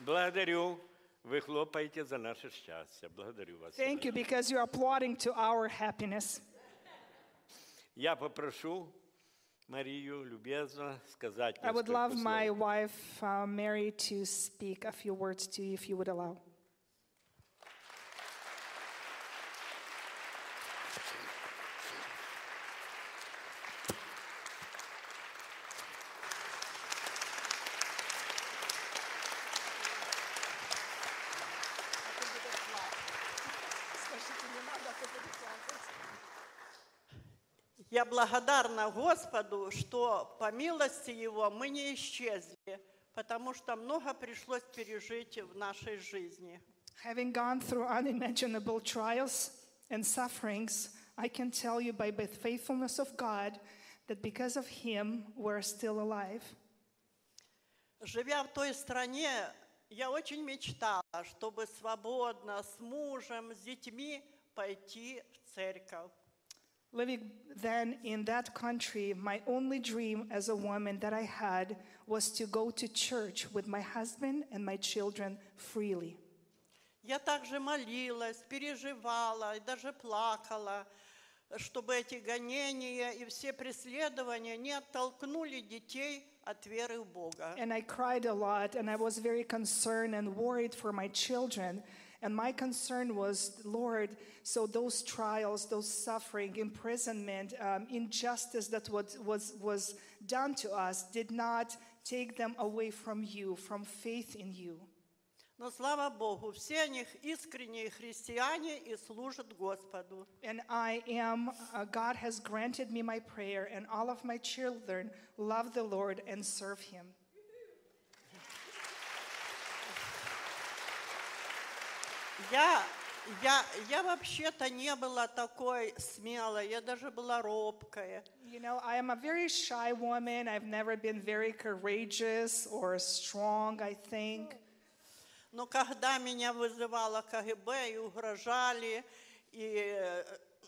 Благодарю. Вы хлопаете за наше счастье. Благодарю вас. Thank you because you're applauding to our happiness. Я попрошу Марию любезно сказать I would несколько love my слов. wife, uh, Mary, to speak a few words to you if you would allow. Благодарна Господу, что по милости Его мы не исчезли, потому что много пришлось пережить в нашей жизни. Having gone through unimaginable trials and sufferings, I can tell you by the faithfulness of God that because of Him, we're still alive. Живя в той стране, я очень мечтала, чтобы свободно с мужем, с детьми пойти в церковь. Living then in that country, my only dream as a woman that I had was to go to church with my husband and my children freely. Я также молилась, переживала и даже плакала, чтобы эти гонения и все преследования не оттолкнули детей от веры в Бога. And I cried a lot, and I was very concerned and worried for my children. And my concern was, Lord, so those trials, those suffering, imprisonment, um, injustice that was, was, was done to us did not take them away from you, from faith in you. Но слава Богу, все они искренние христиане и служат Господу. And I am, uh, God has granted me my prayer, and all of my children love the Lord and serve Him. Я, я, я вообще-то не была такой смелой, я даже была робкая. You know, I am a very shy woman. I've never been very courageous or strong, I think. Но когда меня вызывало КГБ и угрожали, и э,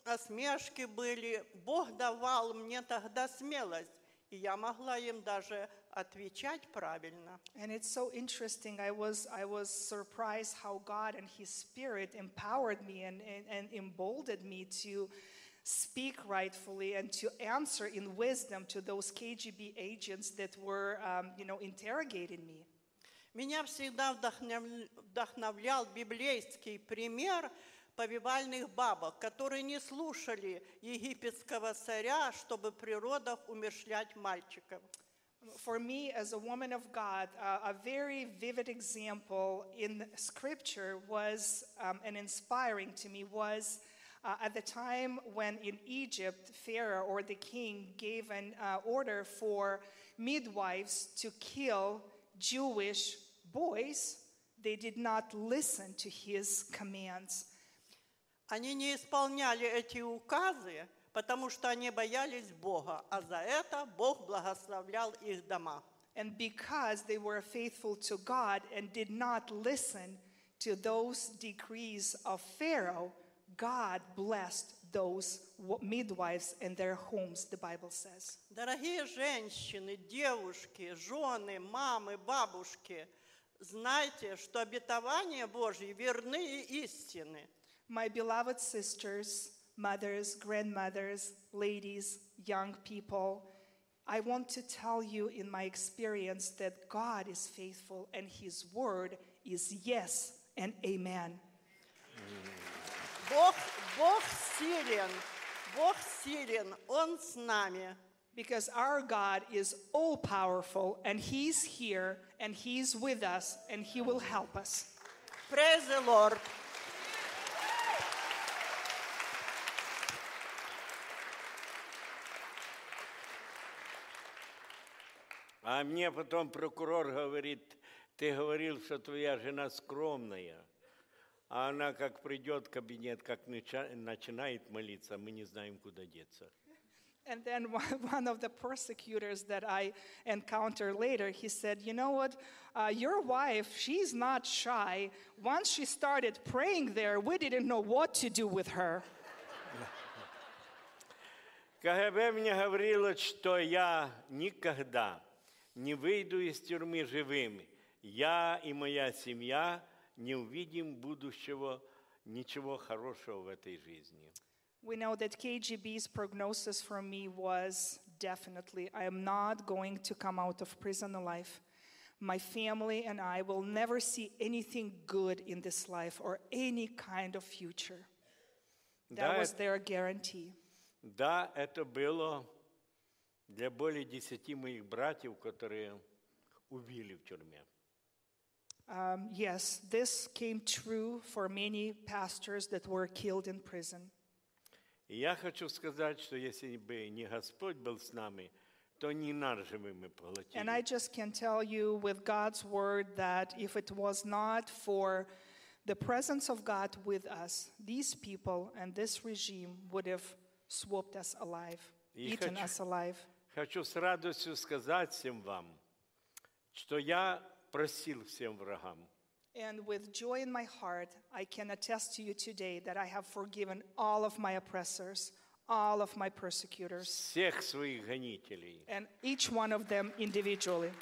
насмешки были, Бог давал мне тогда смелость, и я могла им даже отвечать правильно. And it's so interesting. I was, I was surprised how God and His Spirit empowered me and, and, and emboldened me to speak rightfully and to answer in wisdom to those KGB agents that were, um, you know, interrogating me. Меня всегда вдохнов- вдохновлял библейский пример повивальных бабок, которые не слушали египетского царя, чтобы при родах умершлять мальчиков. For me, as a woman of God, uh, a very vivid example in Scripture was, um, and inspiring to me, was uh, at the time when in Egypt, Pharaoh or the king gave an uh, order for midwives to kill Jewish boys, they did not listen to his commands. Они не исполняли эти указы, потому что они боялись Бога, а за это Бог благословлял их дома. And because they were faithful to God and did not listen to those decrees of Pharaoh, God blessed those midwives and their homes, the Bible says. Дорогие женщины, девушки, жены, мамы, бабушки, знайте, что обетования Божьи верны и истинны. My beloved sisters, mothers, grandmothers, ladies, young people, I want to tell you in my experience that God is faithful and His word is yes and amen. Бог, Бог силен, Бог силен, Он с нами. Because our God is all powerful and He's here and He's with us and He will help us. Praise the Lord. А мне потом прокурор говорит, ты говорил, что твоя жена скромная. А она как придет в кабинет, как нача- начинает молиться, мы не знаем, куда деться. And then one one of the persecutors that I encounter later, he said, You know what? Uh, your wife, she's not shy. Once she started praying there, we didn't know what to do with her. КГБ мне говорило, что я никогда не выйду из тюрьмы живым. Я и моя семья не увидим будущего, ничего хорошего в этой жизни. We know that KGB's prognosis for me was definitely I am not going to come out of prison alive. My family and I will never see anything good in this life or any kind of future. That Да, was это- their guarantee. Да, это было для более десяти моих братьев, которые убили в тюрьме. Um, yes, this came true for many pastors that were killed in prison. И я хочу сказать, что если бы не Господь был с нами, то не нас же бы мы And I поглотили. just can tell you with God's word that if it was not for the presence of God with us, these people and this regime would have swooped us alive, И eaten хочу- us alive. Хочу с радостью сказать всем вам, что я просил всем врагам, And with joy in my heart, I can attest to you today that I have forgiven all of my oppressors, all of my persecutors, всех своих гонителей. and each one of them individually.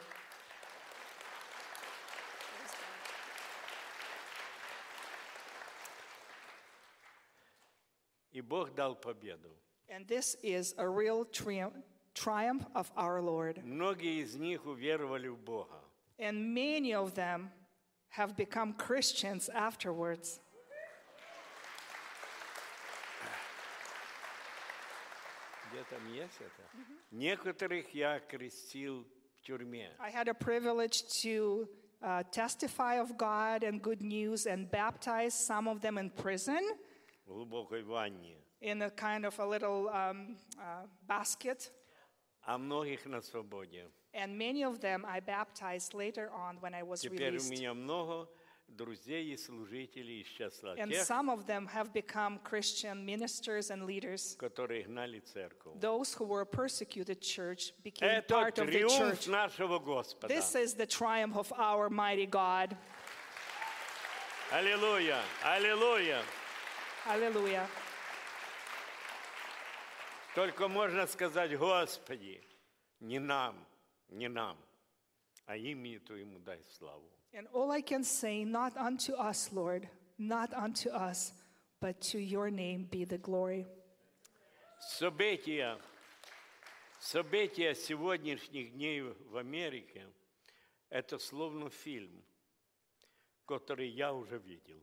И Бог дал победу. And this is a real triumph, triumph of our Lord. Многие из них уверовали в Бога. And many of them have become Christians afterwards. Где там есть это? Некоторых я крестил в тюрьме. I had a privilege to uh, testify of God and good news and baptize some of them in prison в глубокой ванне, in a kind of a little um, uh, basket. а многих на свободе. And many of them I baptized later on when I was Теперь у released. меня много друзей и служителей из числа And тех, some of them have become Christian ministers and leaders. которые гнали церковь. Those who were persecuted church became Это part of the триумф church. нашего Господа. This is the triumph of our mighty God. Аллилуйя! Аллилуйя! Hallelujah. Только можно сказать, Господи, не нам, не нам, а имени Твоему дай славу. And all I can say, not unto us, Lord, not unto us, but to your name be the glory. События, события сегодняшних дней в Америке – это словно фильм, который я уже видел.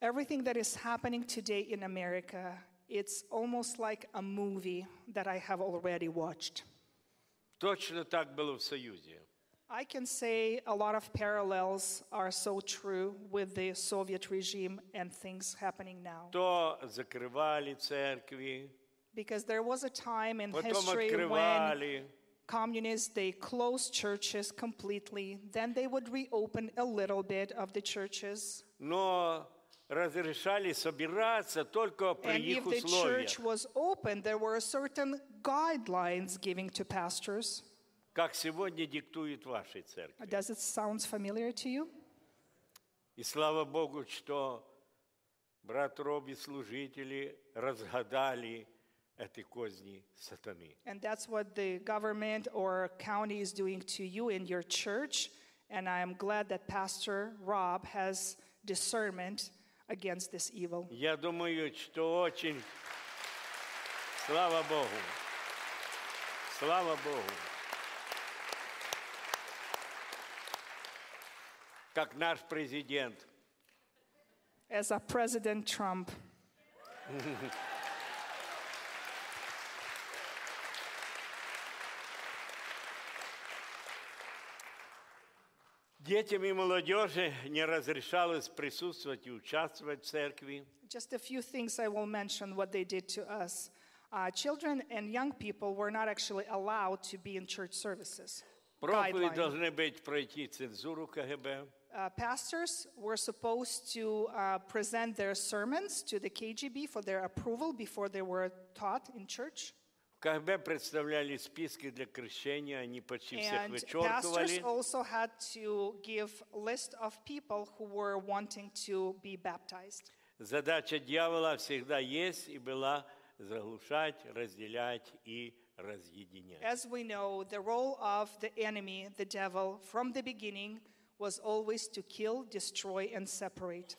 Everything that is happening today in America, it's almost like a movie that I have already watched. Точно так было в Союзе. I can say a lot of parallels are so true with the Soviet regime and things happening now. То закрывали церкви, Because there was a time in потом history when открывали. communists they closed churches completely, then they would reopen a little bit of the churches. но разрешали собираться только при And их if the условиях. church was open, there were certain guidelines giving to pastors. Как сегодня диктует вашей церкви. Does it sound familiar to you? И слава Богу, что брат Роби, служители, разгадали эти козни сатаны. And that's what the government or county is doing to you in your church. And I'm glad that Pastor Rob has discernment against this evil. Я думаю, что очень... Слава Богу! Слава Богу! Как наш президент As a President Trump, Детям и молодежи не разрешалось присутствовать и участвовать в церкви. just a few things I will mention what they did to us. Uh, children and young people were not actually allowed to be in church services. Проповеди Guideline. должны быть пройти цензуру КГБ. Uh, pastors were supposed to uh, present their sermons to the KGB for their approval before they were taught in church. В КГБ представляли списки для крещения, они почти всех And pastors вычеркивали. also had to give list of people who were wanting to be baptized. Задача дьявола всегда есть и была заглушать, разделять и разъединять. As we know, the role of the enemy, the devil, from the beginning was always to kill, destroy, and separate.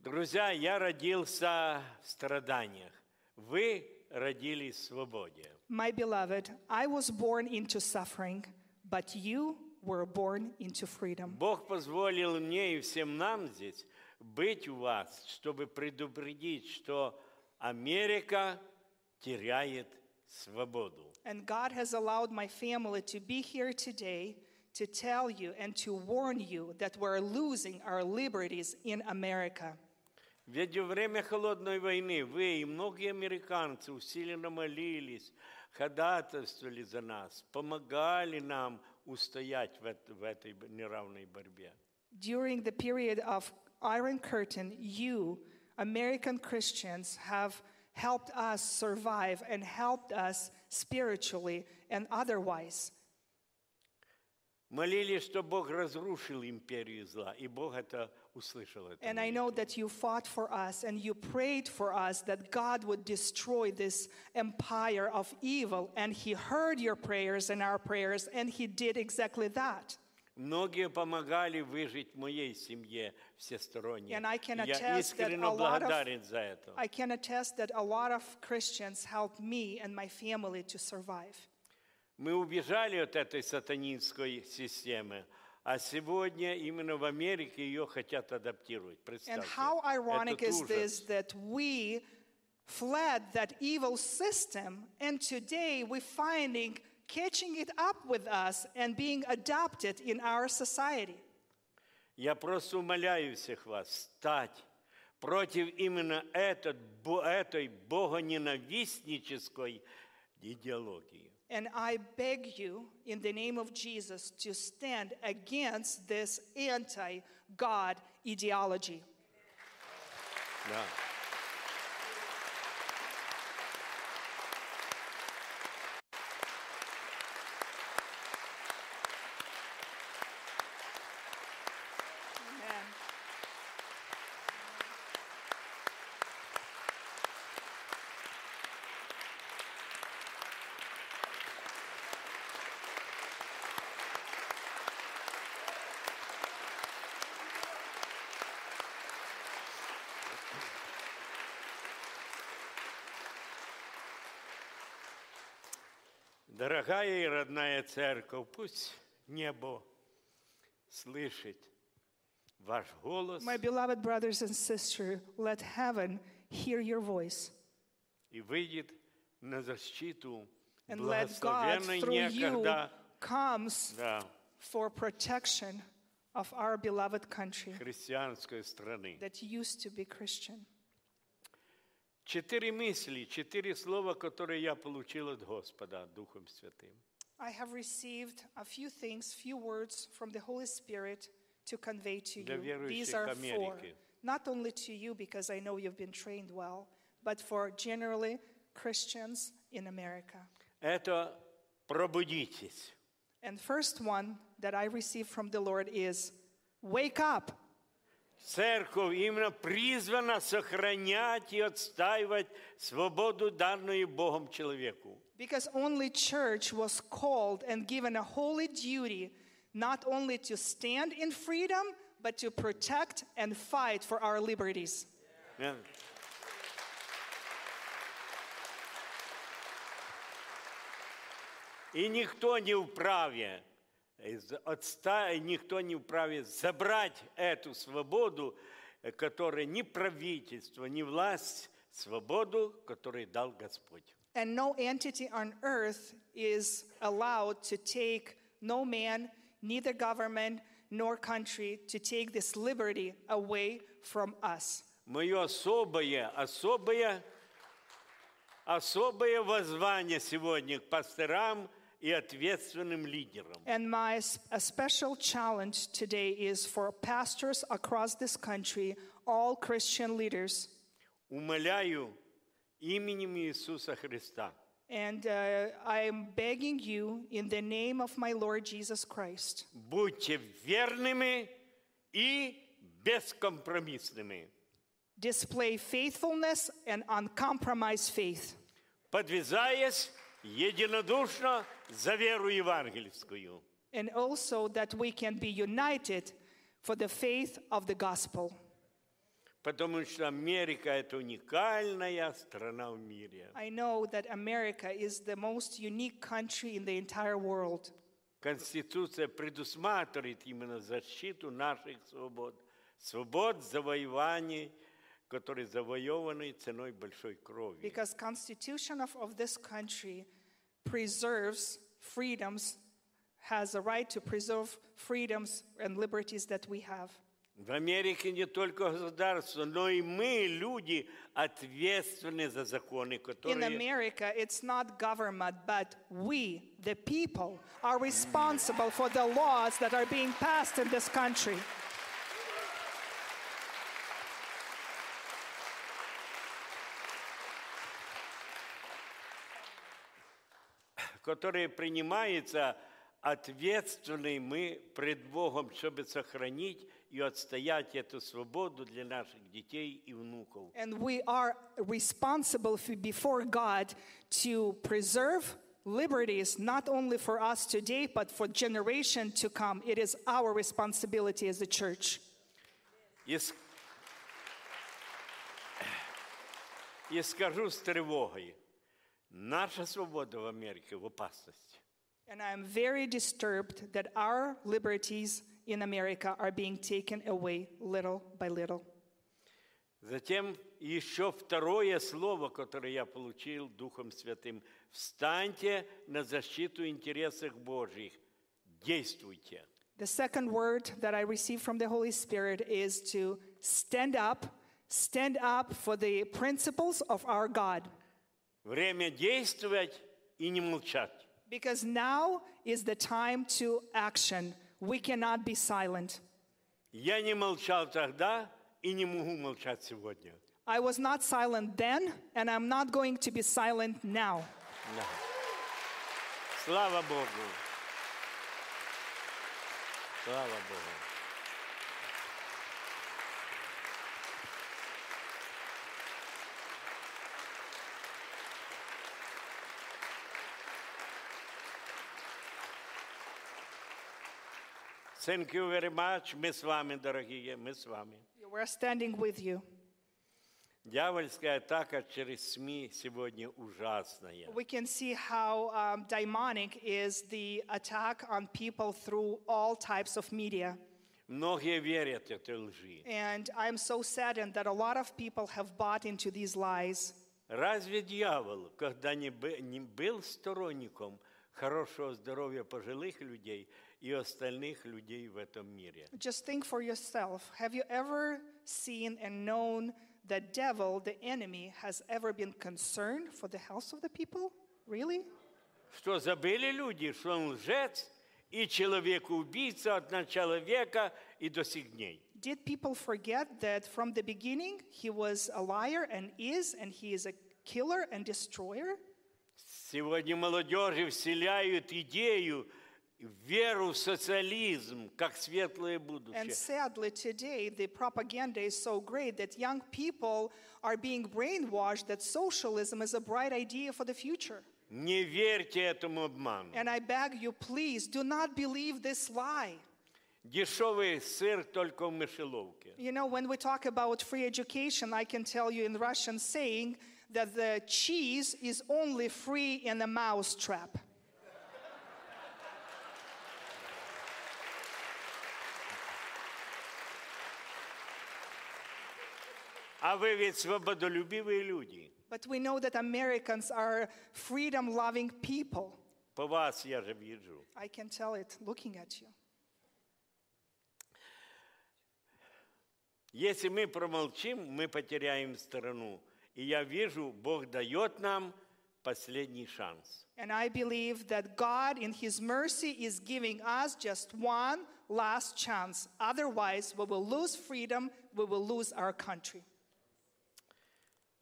Друзья, я родился в страданиях. Вы родились в свободе. My beloved, I was born into suffering, but you were born into freedom. Бог позволил мне и всем нам здесь быть у вас, чтобы предупредить, что Америка теряет свободу. And God has allowed my family to be here today to tell you and to warn you that we're losing our liberties in America. Ведь во время холодной войны вы и многие американцы усиленно молились, ходатайствовали за нас, помогали нам устоять в, эт- в этой б- неравной борьбе. During the period of Iron Curtain, you, American Christians, have helped us survive and helped us spiritually and otherwise. Молились, что Бог разрушил империю зла, и Бог это услышал. это And I молитву. know that you fought for us and you prayed for us that God would destroy this empire of evil. And He heard your prayers and our prayers, and He did exactly that. Многие помогали выжить моей семье всесторонне. And I can Я attest that искренне a lot of- благодарен за это. I can attest that a lot of Christians helped me and my family to survive. Мы убежали от этой сатанинской системы, а сегодня именно в Америке ее хотят адаптировать. And Представьте, how ironic is this that we fled that evil system, and today we're finding catching it up with us and being adopted in our society. Я просто умоляю всех вас встать против именно этот, этой богоненавистнической идеологии. And I beg you, in the name of Jesus, to stand against this anti God ideology. Да. Amen. Дорогая и родная церковь, пусть небо слышит ваш голос My beloved brothers and sisters, let heaven hear your voice. и выйдет на защиту And let God, благословенной through you, некогда comes да, for protection of our beloved country христианской страны. that used to be Christian. Четыре мысли, четыре слова, которые я получил от Господа Духом Святым. I have received a few things, few words from the Holy Spirit to convey to Для you. These верующих are four. Америки. Not only to you, because I know you've been trained well, but for generally Christians in America. Это пробудитесь. And first one that I received from the Lord is wake up. Церковь именно призвана сохранять и отстаивать свободу, данную Богом человеку. Because only church was called and given a holy duty not only to stand in freedom, but to protect and fight for our liberties. Э? И никто не вправе, э, з- отста- никто не вправе забрать эту свободу, которую ни правительство, ни власть, свободу, которую дал Господь. And no entity on earth is allowed to take, no man, neither government nor country, to take this liberty away from us. Мое особое, особое, особое воззвание сегодня к пасторам и ответственным лидерам. And my s- a special challenge today is for pastors across this country, all Christian leaders. Умоляю именем Иисуса Христа, And uh, I am begging you in the name of my Lord Jesus Christ, будьте верными и бескомпромиссными, display faithfulness and uncompromised faith, подвязаясь единодушно за веру евангельскую. and also that we can be united for the faith of the gospel. Потому что Америка – это уникальная страна в мире. I know that America is the most unique country in the entire world. Конституция предусматривает именно защиту наших свобод. Свобод завоеваний, которые завоеваны ценой большой крови. Because constitution of, of this country preserves freedoms, has a right to preserve freedoms and liberties that we have. В Америке не только государство, но и мы, люди, ответственны за законы, In которые America, it's not government, but we, the people, are responsible for the laws that are being passed in this country. Которые принимаются ответственны мы пред Богом, чтобы сохранить и отстоять эту свободу для наших детей и внуков. And we are responsible before God to preserve liberties, not only for us today, but for generation to come. It is our responsibility as a church. И скажу с тревогой, наша свобода в Америке в опасности. And I am very disturbed that our liberties in America are being taken away little by little. Затем еще второе слово, которое я получил Духом Святым. Встаньте на защиту интересов Божьих. Действуйте. The second word that I received from the Holy Spirit is to stand up, stand up for the principles of our God. Время действовать и не молчать. Because now is the time to action. We cannot be silent. Я не молчал тогда и не могу молчать сегодня. I was not silent then, and I'm not going to be silent now. Да. Слава Богу. Слава Богу. Thank you very much. Мы с вами, дорогие, мы с вами. We're standing with you. Дьявольская атака через СМИ сегодня ужасная. We can see how um, demonic is the attack on people through all types of media. Многие верят этой лжи. And I'm so saddened that a lot of people have bought into these lies. Разве дьявол, когда не бы- не был сторонником хорошего здоровья пожилых людей и остальных людей в этом мире? Just think for yourself. Have you ever seen and known that devil, the enemy, has ever been concerned for the health of the people? Really? Что забыли люди, что он лжец и человек-убийца от начала века и до сих дней? Did people forget that from the beginning he was a liar and is, and he is a killer and destroyer? Сегодня молодежи вселяют идею, веру в социализм, как светлое And будущее. sadly, today, the propaganda is so great that young people are being brainwashed that socialism is a bright idea for the future. Не верьте этому обману. And I beg you, please do not believe this lie. Дешевый сыр только в мышеловке. You know, when we talk about free education, I can tell you in Russian saying that the cheese is only free in a mouse trap. А вы ведь свободолюбивые люди. But we know that Americans are freedom loving people. По вас я же вижу. I can tell it looking at you. Если мы промолчим, мы потеряем страну. И я вижу, Бог дает нам последний шанс. And I believe that God, in His mercy, is giving us just one last chance. Otherwise, we will lose freedom, we will lose our country.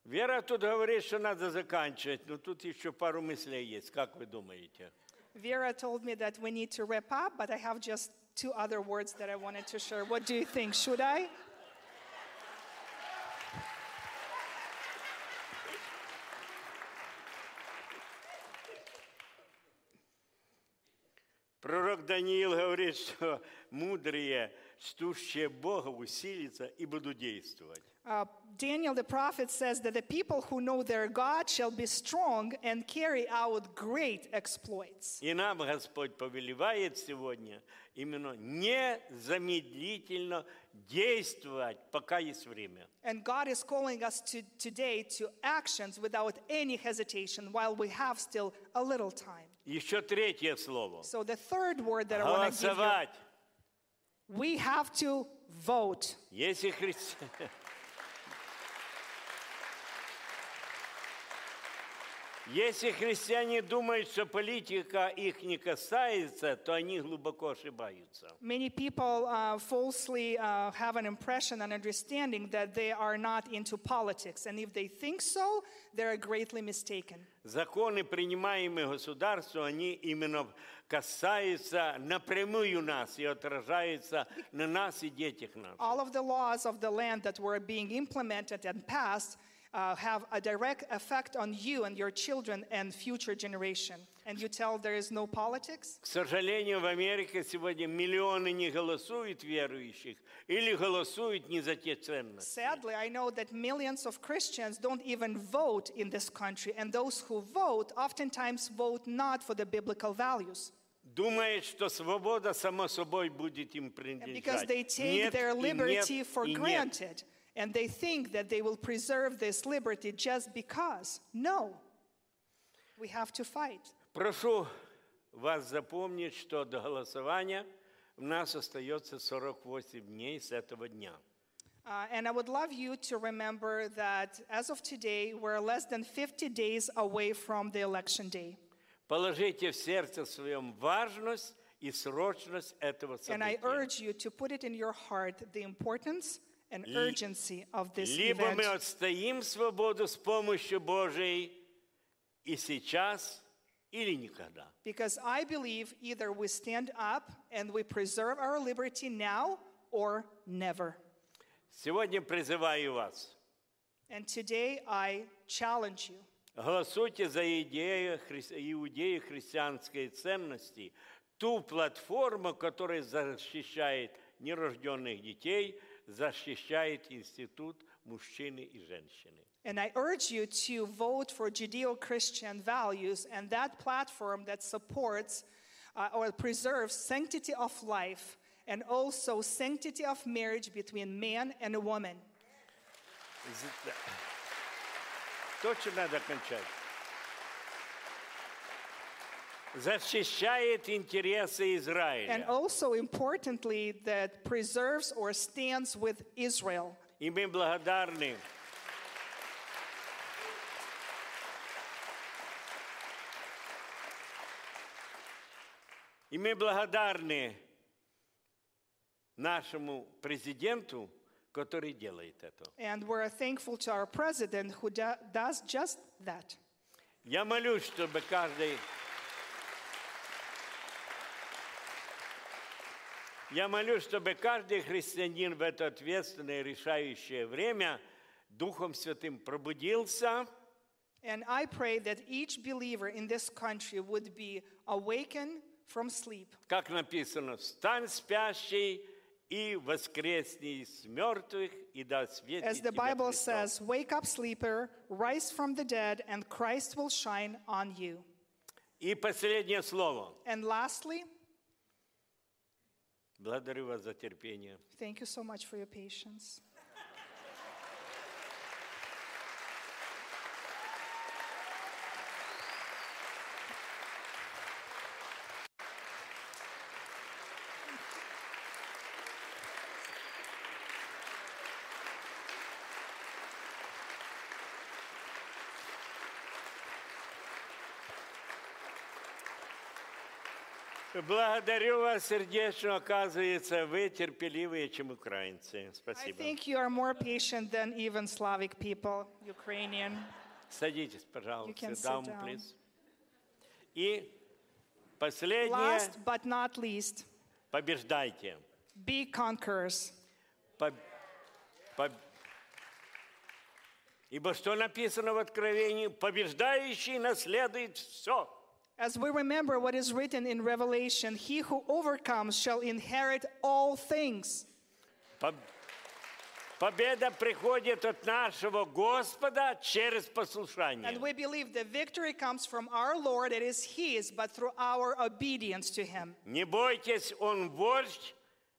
Вера тут говорит, что надо заканчивать, но тут еще пару мыслей есть. Как вы думаете? Vera told me that we need to wrap up, but I have just two other words that I wanted to share. What do you think? Should I? Пророк Даниил говорит, что мудрые, ждущие Бога, усилятся и будут действовать. Uh, Daniel the prophet says that the people who know their God shall be strong and carry out great exploits. И нам Господь повелевает сегодня именно незамедлительно действовать, пока есть время. And God is calling us to, today to actions without any hesitation while we have still a little time. Еще третье слово. So, the third word that I want to give you Голосовать. we have to vote. Если христиане... Если христиане думают, что политика их не касается, то они глубоко ошибаются. Many people uh, falsely uh, have an impression and understanding that they are not into politics. And if they think so, they're greatly mistaken. Законы, принимаемые государством, они именно касаются напрямую нас и отражаются на нас и детях наших. All of the laws of the land that were being implemented and passed uh, have a direct effect on you and your children and future generation. And you tell there is no politics? К сожалению, в Америке сегодня миллионы не голосуют верующих или голосуют не за те ценности. Sadly, I know that millions of Christians don't even vote in this country, and those who vote oftentimes vote not for the biblical values. Думает, что свобода само собой будет им And because принадлежать. they take Нет their и liberty нет for и нет. granted, and they think that they will preserve this liberty just because. No. We have to fight. Прошу вас запомнить, что до голосования у нас остается 48 дней с этого дня. Uh, and I would love you to remember that as of today, we're less than 50 days away from the election day. Положите в сердце своем важность и срочность этого And I события. urge you to put it in your heart the importance and Ли- urgency of this Либо event. мы отстоим свободу с помощью Божией и сейчас, или никогда. Because I believe either we stand up and we preserve our liberty now or never. Сегодня призываю вас. And today I challenge you Голосуйте за идею хри- иудеи христианской ценности, ту платформу, которая защищает нерожденных детей, защищает институт мужчины и женщины. And I urge you to vote for Judeo Christian values and that platform that supports uh, or preserves sanctity of life and also sanctity of marriage between man and a woman. З- Точно надо кончать. Защищает интересы And Израиля. also, importantly, that preserves or stands with Israel. И мы благодарны И мы благодарны нашему президенту, который делает это. And we're thankful to our president who do- does just that. Я молюсь, чтобы каждый... Я молюсь, чтобы каждый христианин в это ответственное решающее время Духом Святым пробудился, And I pray that each believer in this country would be awakened from sleep. как написано, «Встань, спящий, и воскресни из мертвых, и да светит As the Bible Христос». says, Wake up, sleeper, rise from the dead, and Christ will shine on you. И последнее слово. And lastly, Благодарю вас за терпение. thank you so much for your patience. Благодарю вас сердечно, оказывается, вы терпеливее, чем украинцы. I Спасибо. think you are more patient than even Slavic people, Ukrainian. Садитесь, You пожалуйста. can sit Down, down. please. И последнее, Last but not least, побеждайте. be conquerors. По- по- Ибо что написано в Откровении? Побеждающий наследует все. As we remember what is written in Revelation, he who overcomes shall inherit all things. По- Победа приходит от нашего Господа через послушание. And we believe the victory comes from our Lord, it is His, but through our obedience to Him. Не бойтесь, Он вождь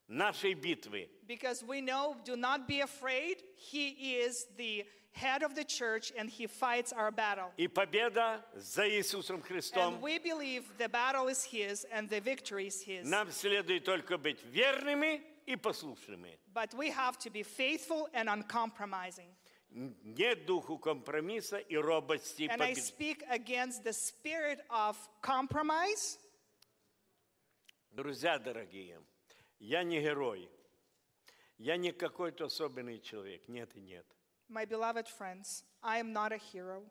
нашей битвы. Because we know, do not be afraid, He is the head of the church and He fights our battle. И победа за Иисусом Христом. And we believe the battle is His and the victory is His. Нам следует только быть верными и послушными. But we have to be faithful and uncompromising. Нет духу компромисса и робости. And I побед- speak against the spirit of compromise. Друзья дорогие, я не герой. Я не какой-то особенный человек. Нет и нет. My beloved friends, I am not a hero,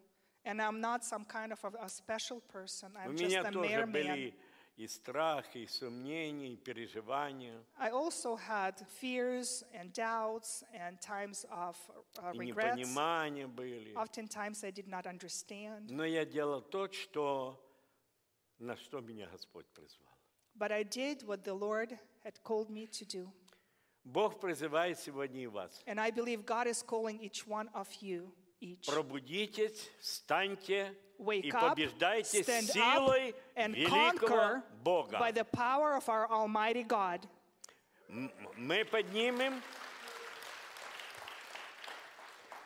and I'm not some kind of a, a special person. У I'm just меня a тоже mere man. были и страхи, и сомнения, и переживания, I also had fears and doubts and times of uh, и regrets. непонимания были. Oftentimes I did not understand, Но я делал то, что, на что меня Господь призвал. but I did what the Lord had called me to do. Бог призывает сегодня и вас. And I believe God is calling each one of you, each. Пробудитесь, встаньте и Wake up, побеждайте stand up, силой and великого conquer Бога. by the power of our Almighty God. М- Мы поднимем,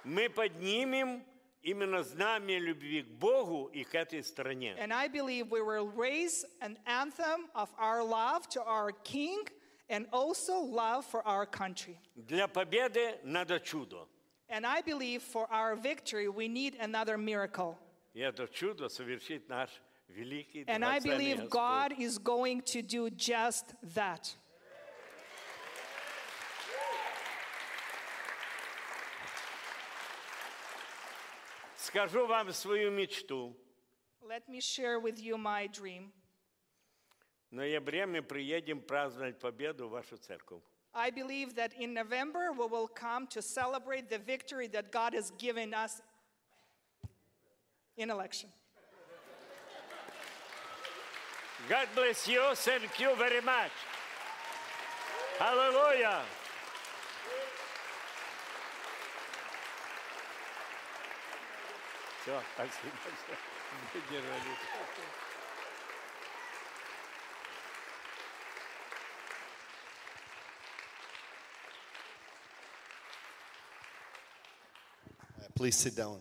мы поднимем именно знамя любви к Богу и к этой стране. And I believe we will raise an anthem of our love to our King and also love for our country. Для победы надо чудо. And I believe for our victory, we need another miracle. И это чудо совершит наш великий And I драгоценный believe Господь. God is going to do just that. Скажу вам свою мечту. Let me share with you my dream. Ноябре мы приедем праздновать победу в вашу церковь. I believe that in November we will come to celebrate the victory that God has given us in election. God bless you. Thank you very much. Hallelujah. Все, спасибо, выдержали. Please sit down.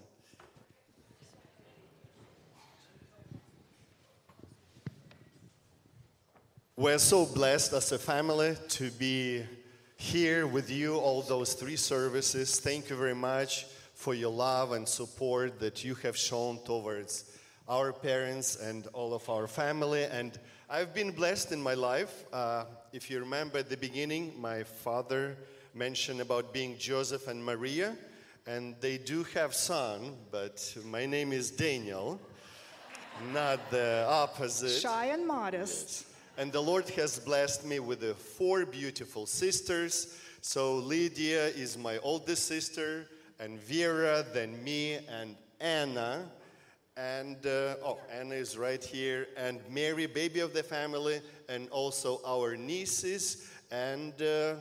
We're so blessed as a family to be here with you, all those three services. Thank you very much for your love and support that you have shown towards our parents and all of our family. And I've been blessed in my life. Uh, if you remember at the beginning, my father mentioned about being Joseph and Maria, and they do have son, but my name is Daniel, not the opposite. Shy and modest. And the Lord has blessed me with uh, four beautiful sisters. So Lydia is my oldest sister, and Vera, then me, and Anna. And, uh, oh, Anna is right here, and Mary, baby of the family, and also our nieces, and uh,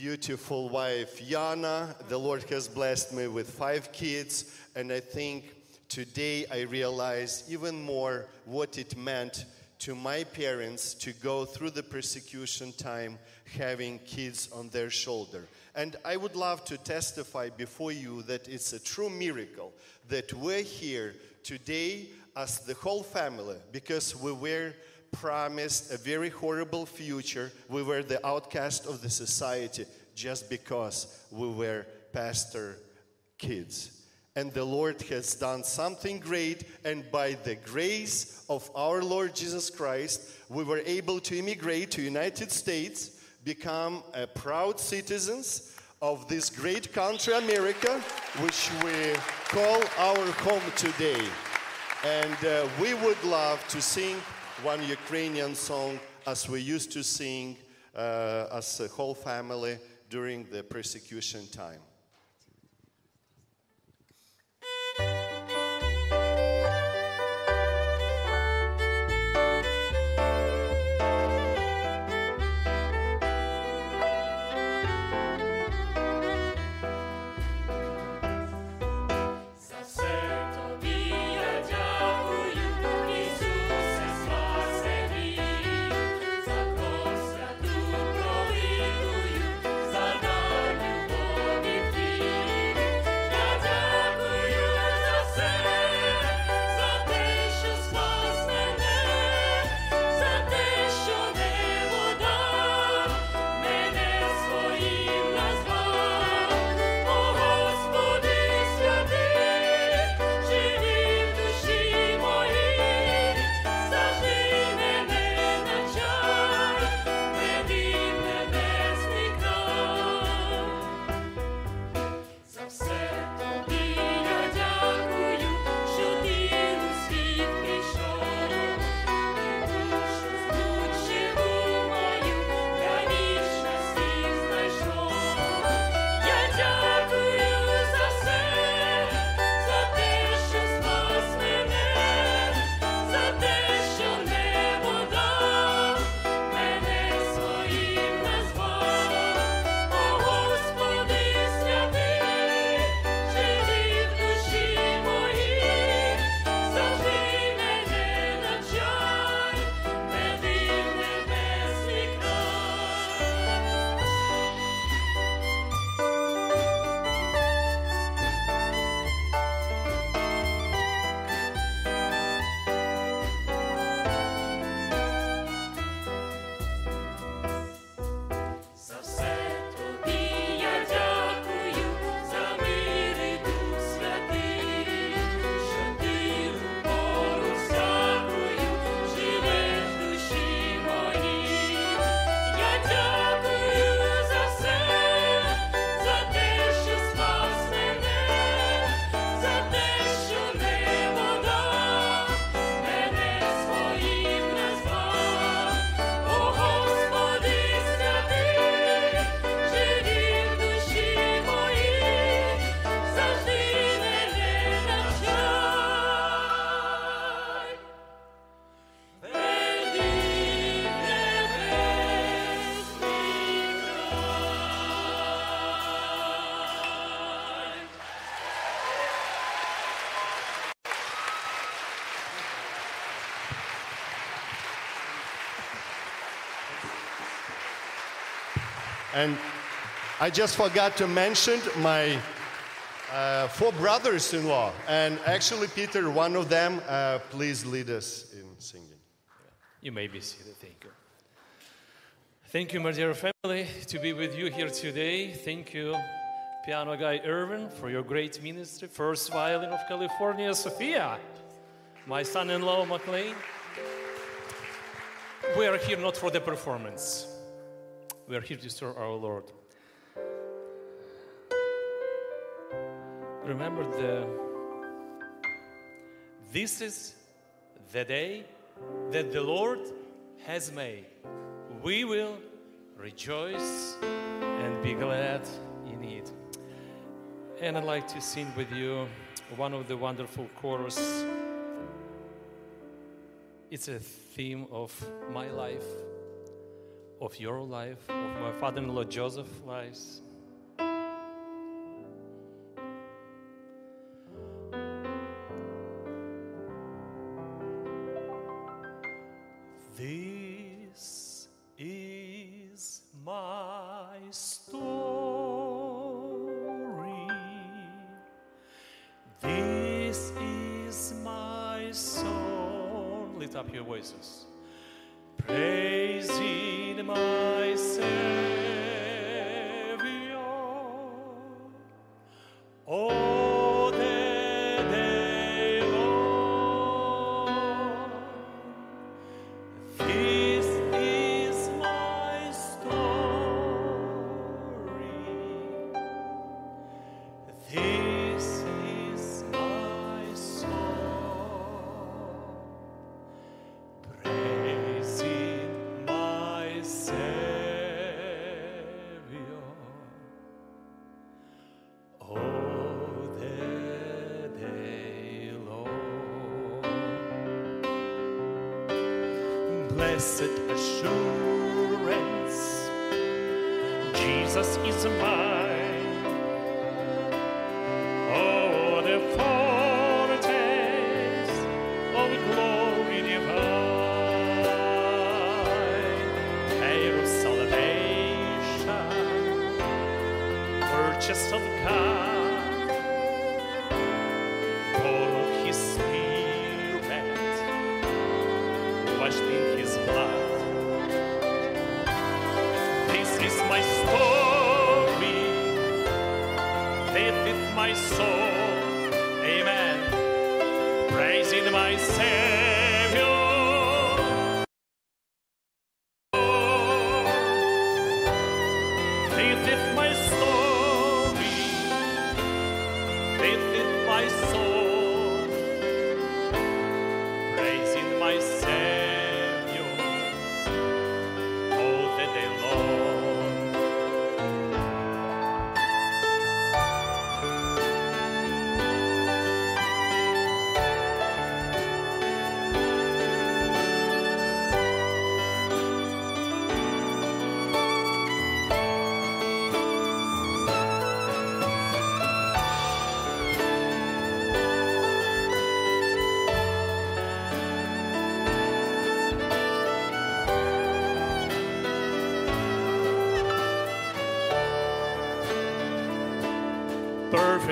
beautiful wife, Yana. The Lord has blessed me with five kids, and I think today I realize even more what it meant to my parents to go through the persecution time having kids on their shoulder. And I would love to testify before you that it's a true miracle that we're here today as the whole family because we were promised a very horrible future. We were the outcast of the society just because we were pastor kids. And the Lord has done something great, and by the grace of our Lord Jesus Christ, we were able to immigrate to United States, become a proud citizens of this great country, America, which we call our home today. And uh, we would love to sing one Ukrainian song as we used to sing uh, as a whole family during the persecution time. I just forgot to mention my uh, four brothers-in-law, and actually, Peter, one of them. Uh, please lead us in singing. You may be seated. Thank you. Thank you, my dear family, to be with you here today. Thank you, piano guy Irvin, for your great ministry. First violin of California, Sophia. My son in law, McLean. We are here not for the performance, we are here to serve our Lord. Remember the this is the day that the Lord has made. We will rejoice and be glad in it. And I'd like to sing with you one of the wonderful chorus. It's a theme of my life, of your life, of my father-in-law Joseph's lives.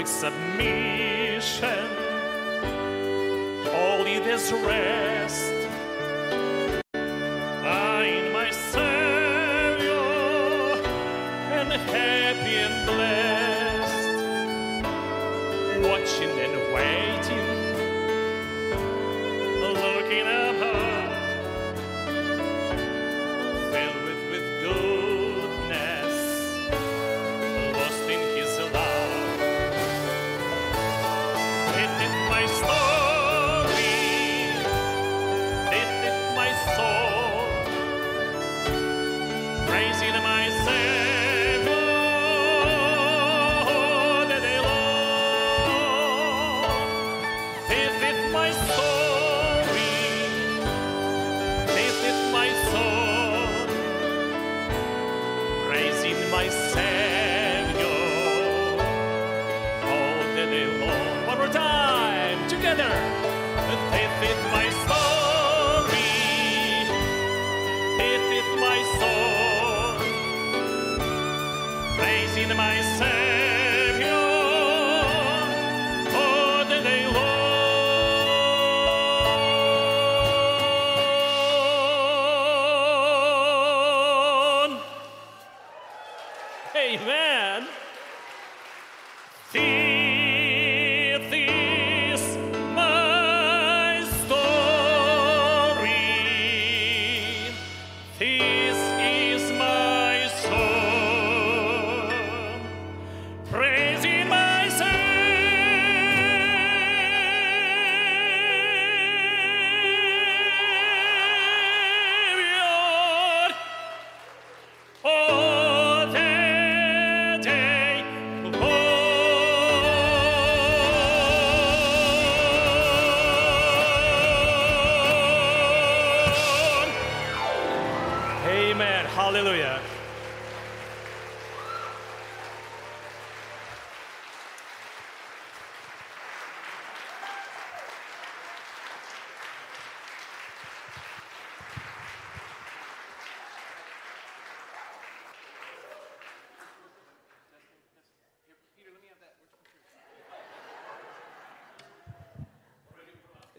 Perfect submission, all in His rest.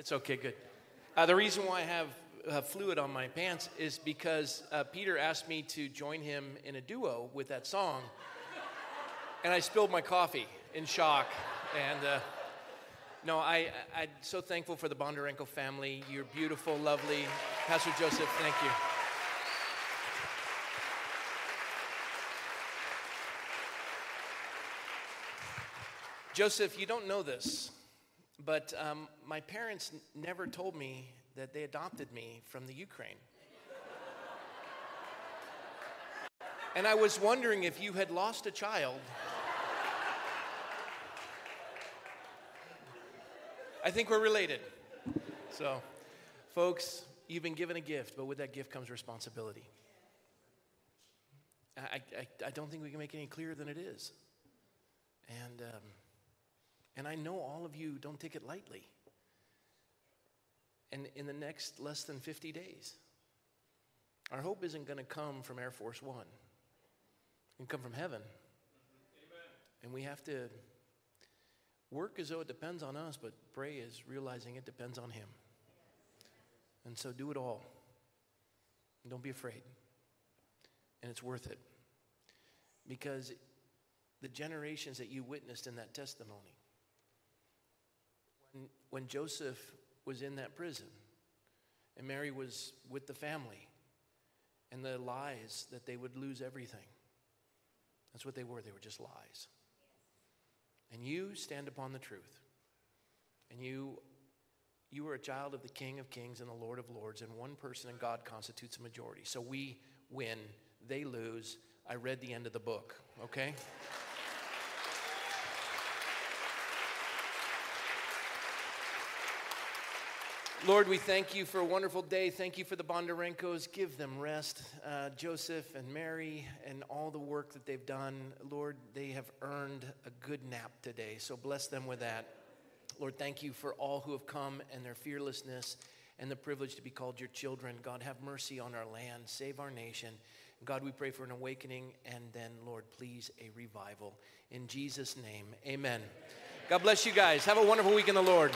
It's okay, good. Uh, the reason why I have uh, fluid on my pants is because uh, Peter asked me to join him in a duo with that song. And I spilled my coffee in shock. And uh, no, I, I'm so thankful for the Bondarenko family. You're beautiful, lovely. Pastor Joseph, thank you. Joseph, you don't know this, but um, my parents n- never told me that they adopted me from the Ukraine. and I was wondering if you had lost a child. I think we're related. So, folks, you've been given a gift, but with that gift comes responsibility. I, I, I don't think we can make any clearer than it is. And, um, and I know all of you don't take it lightly. And in the next less than 50 days, our hope isn't going to come from Air Force One, it can come from heaven. And we have to work as though it depends on us, but pray is realizing it depends on Him. And so do it all. And don't be afraid. And it's worth it. Because the generations that you witnessed in that testimony, when, Joseph was in that prison and Mary was with the family, and the lies that they would lose everything. That's what they were. They were just lies. And you stand upon the truth. And you you are a child of the King of Kings and the Lord of Lords, and one person in God constitutes a majority. So we win, they lose. I read the end of the book, okay? Lord, we thank you for a wonderful day. Thank you for the Bondarenkos. Give them rest. Uh, Joseph and Mary and all the work that they've done. Lord, they have earned a good nap today. So bless them with that. Lord, thank you for all who have come and their fearlessness and the privilege to be called your children. God, have mercy on our land. Save our nation. God, we pray for an awakening and then, Lord, please, a revival. In Jesus' name, amen. God bless you guys. Have a wonderful week in the Lord.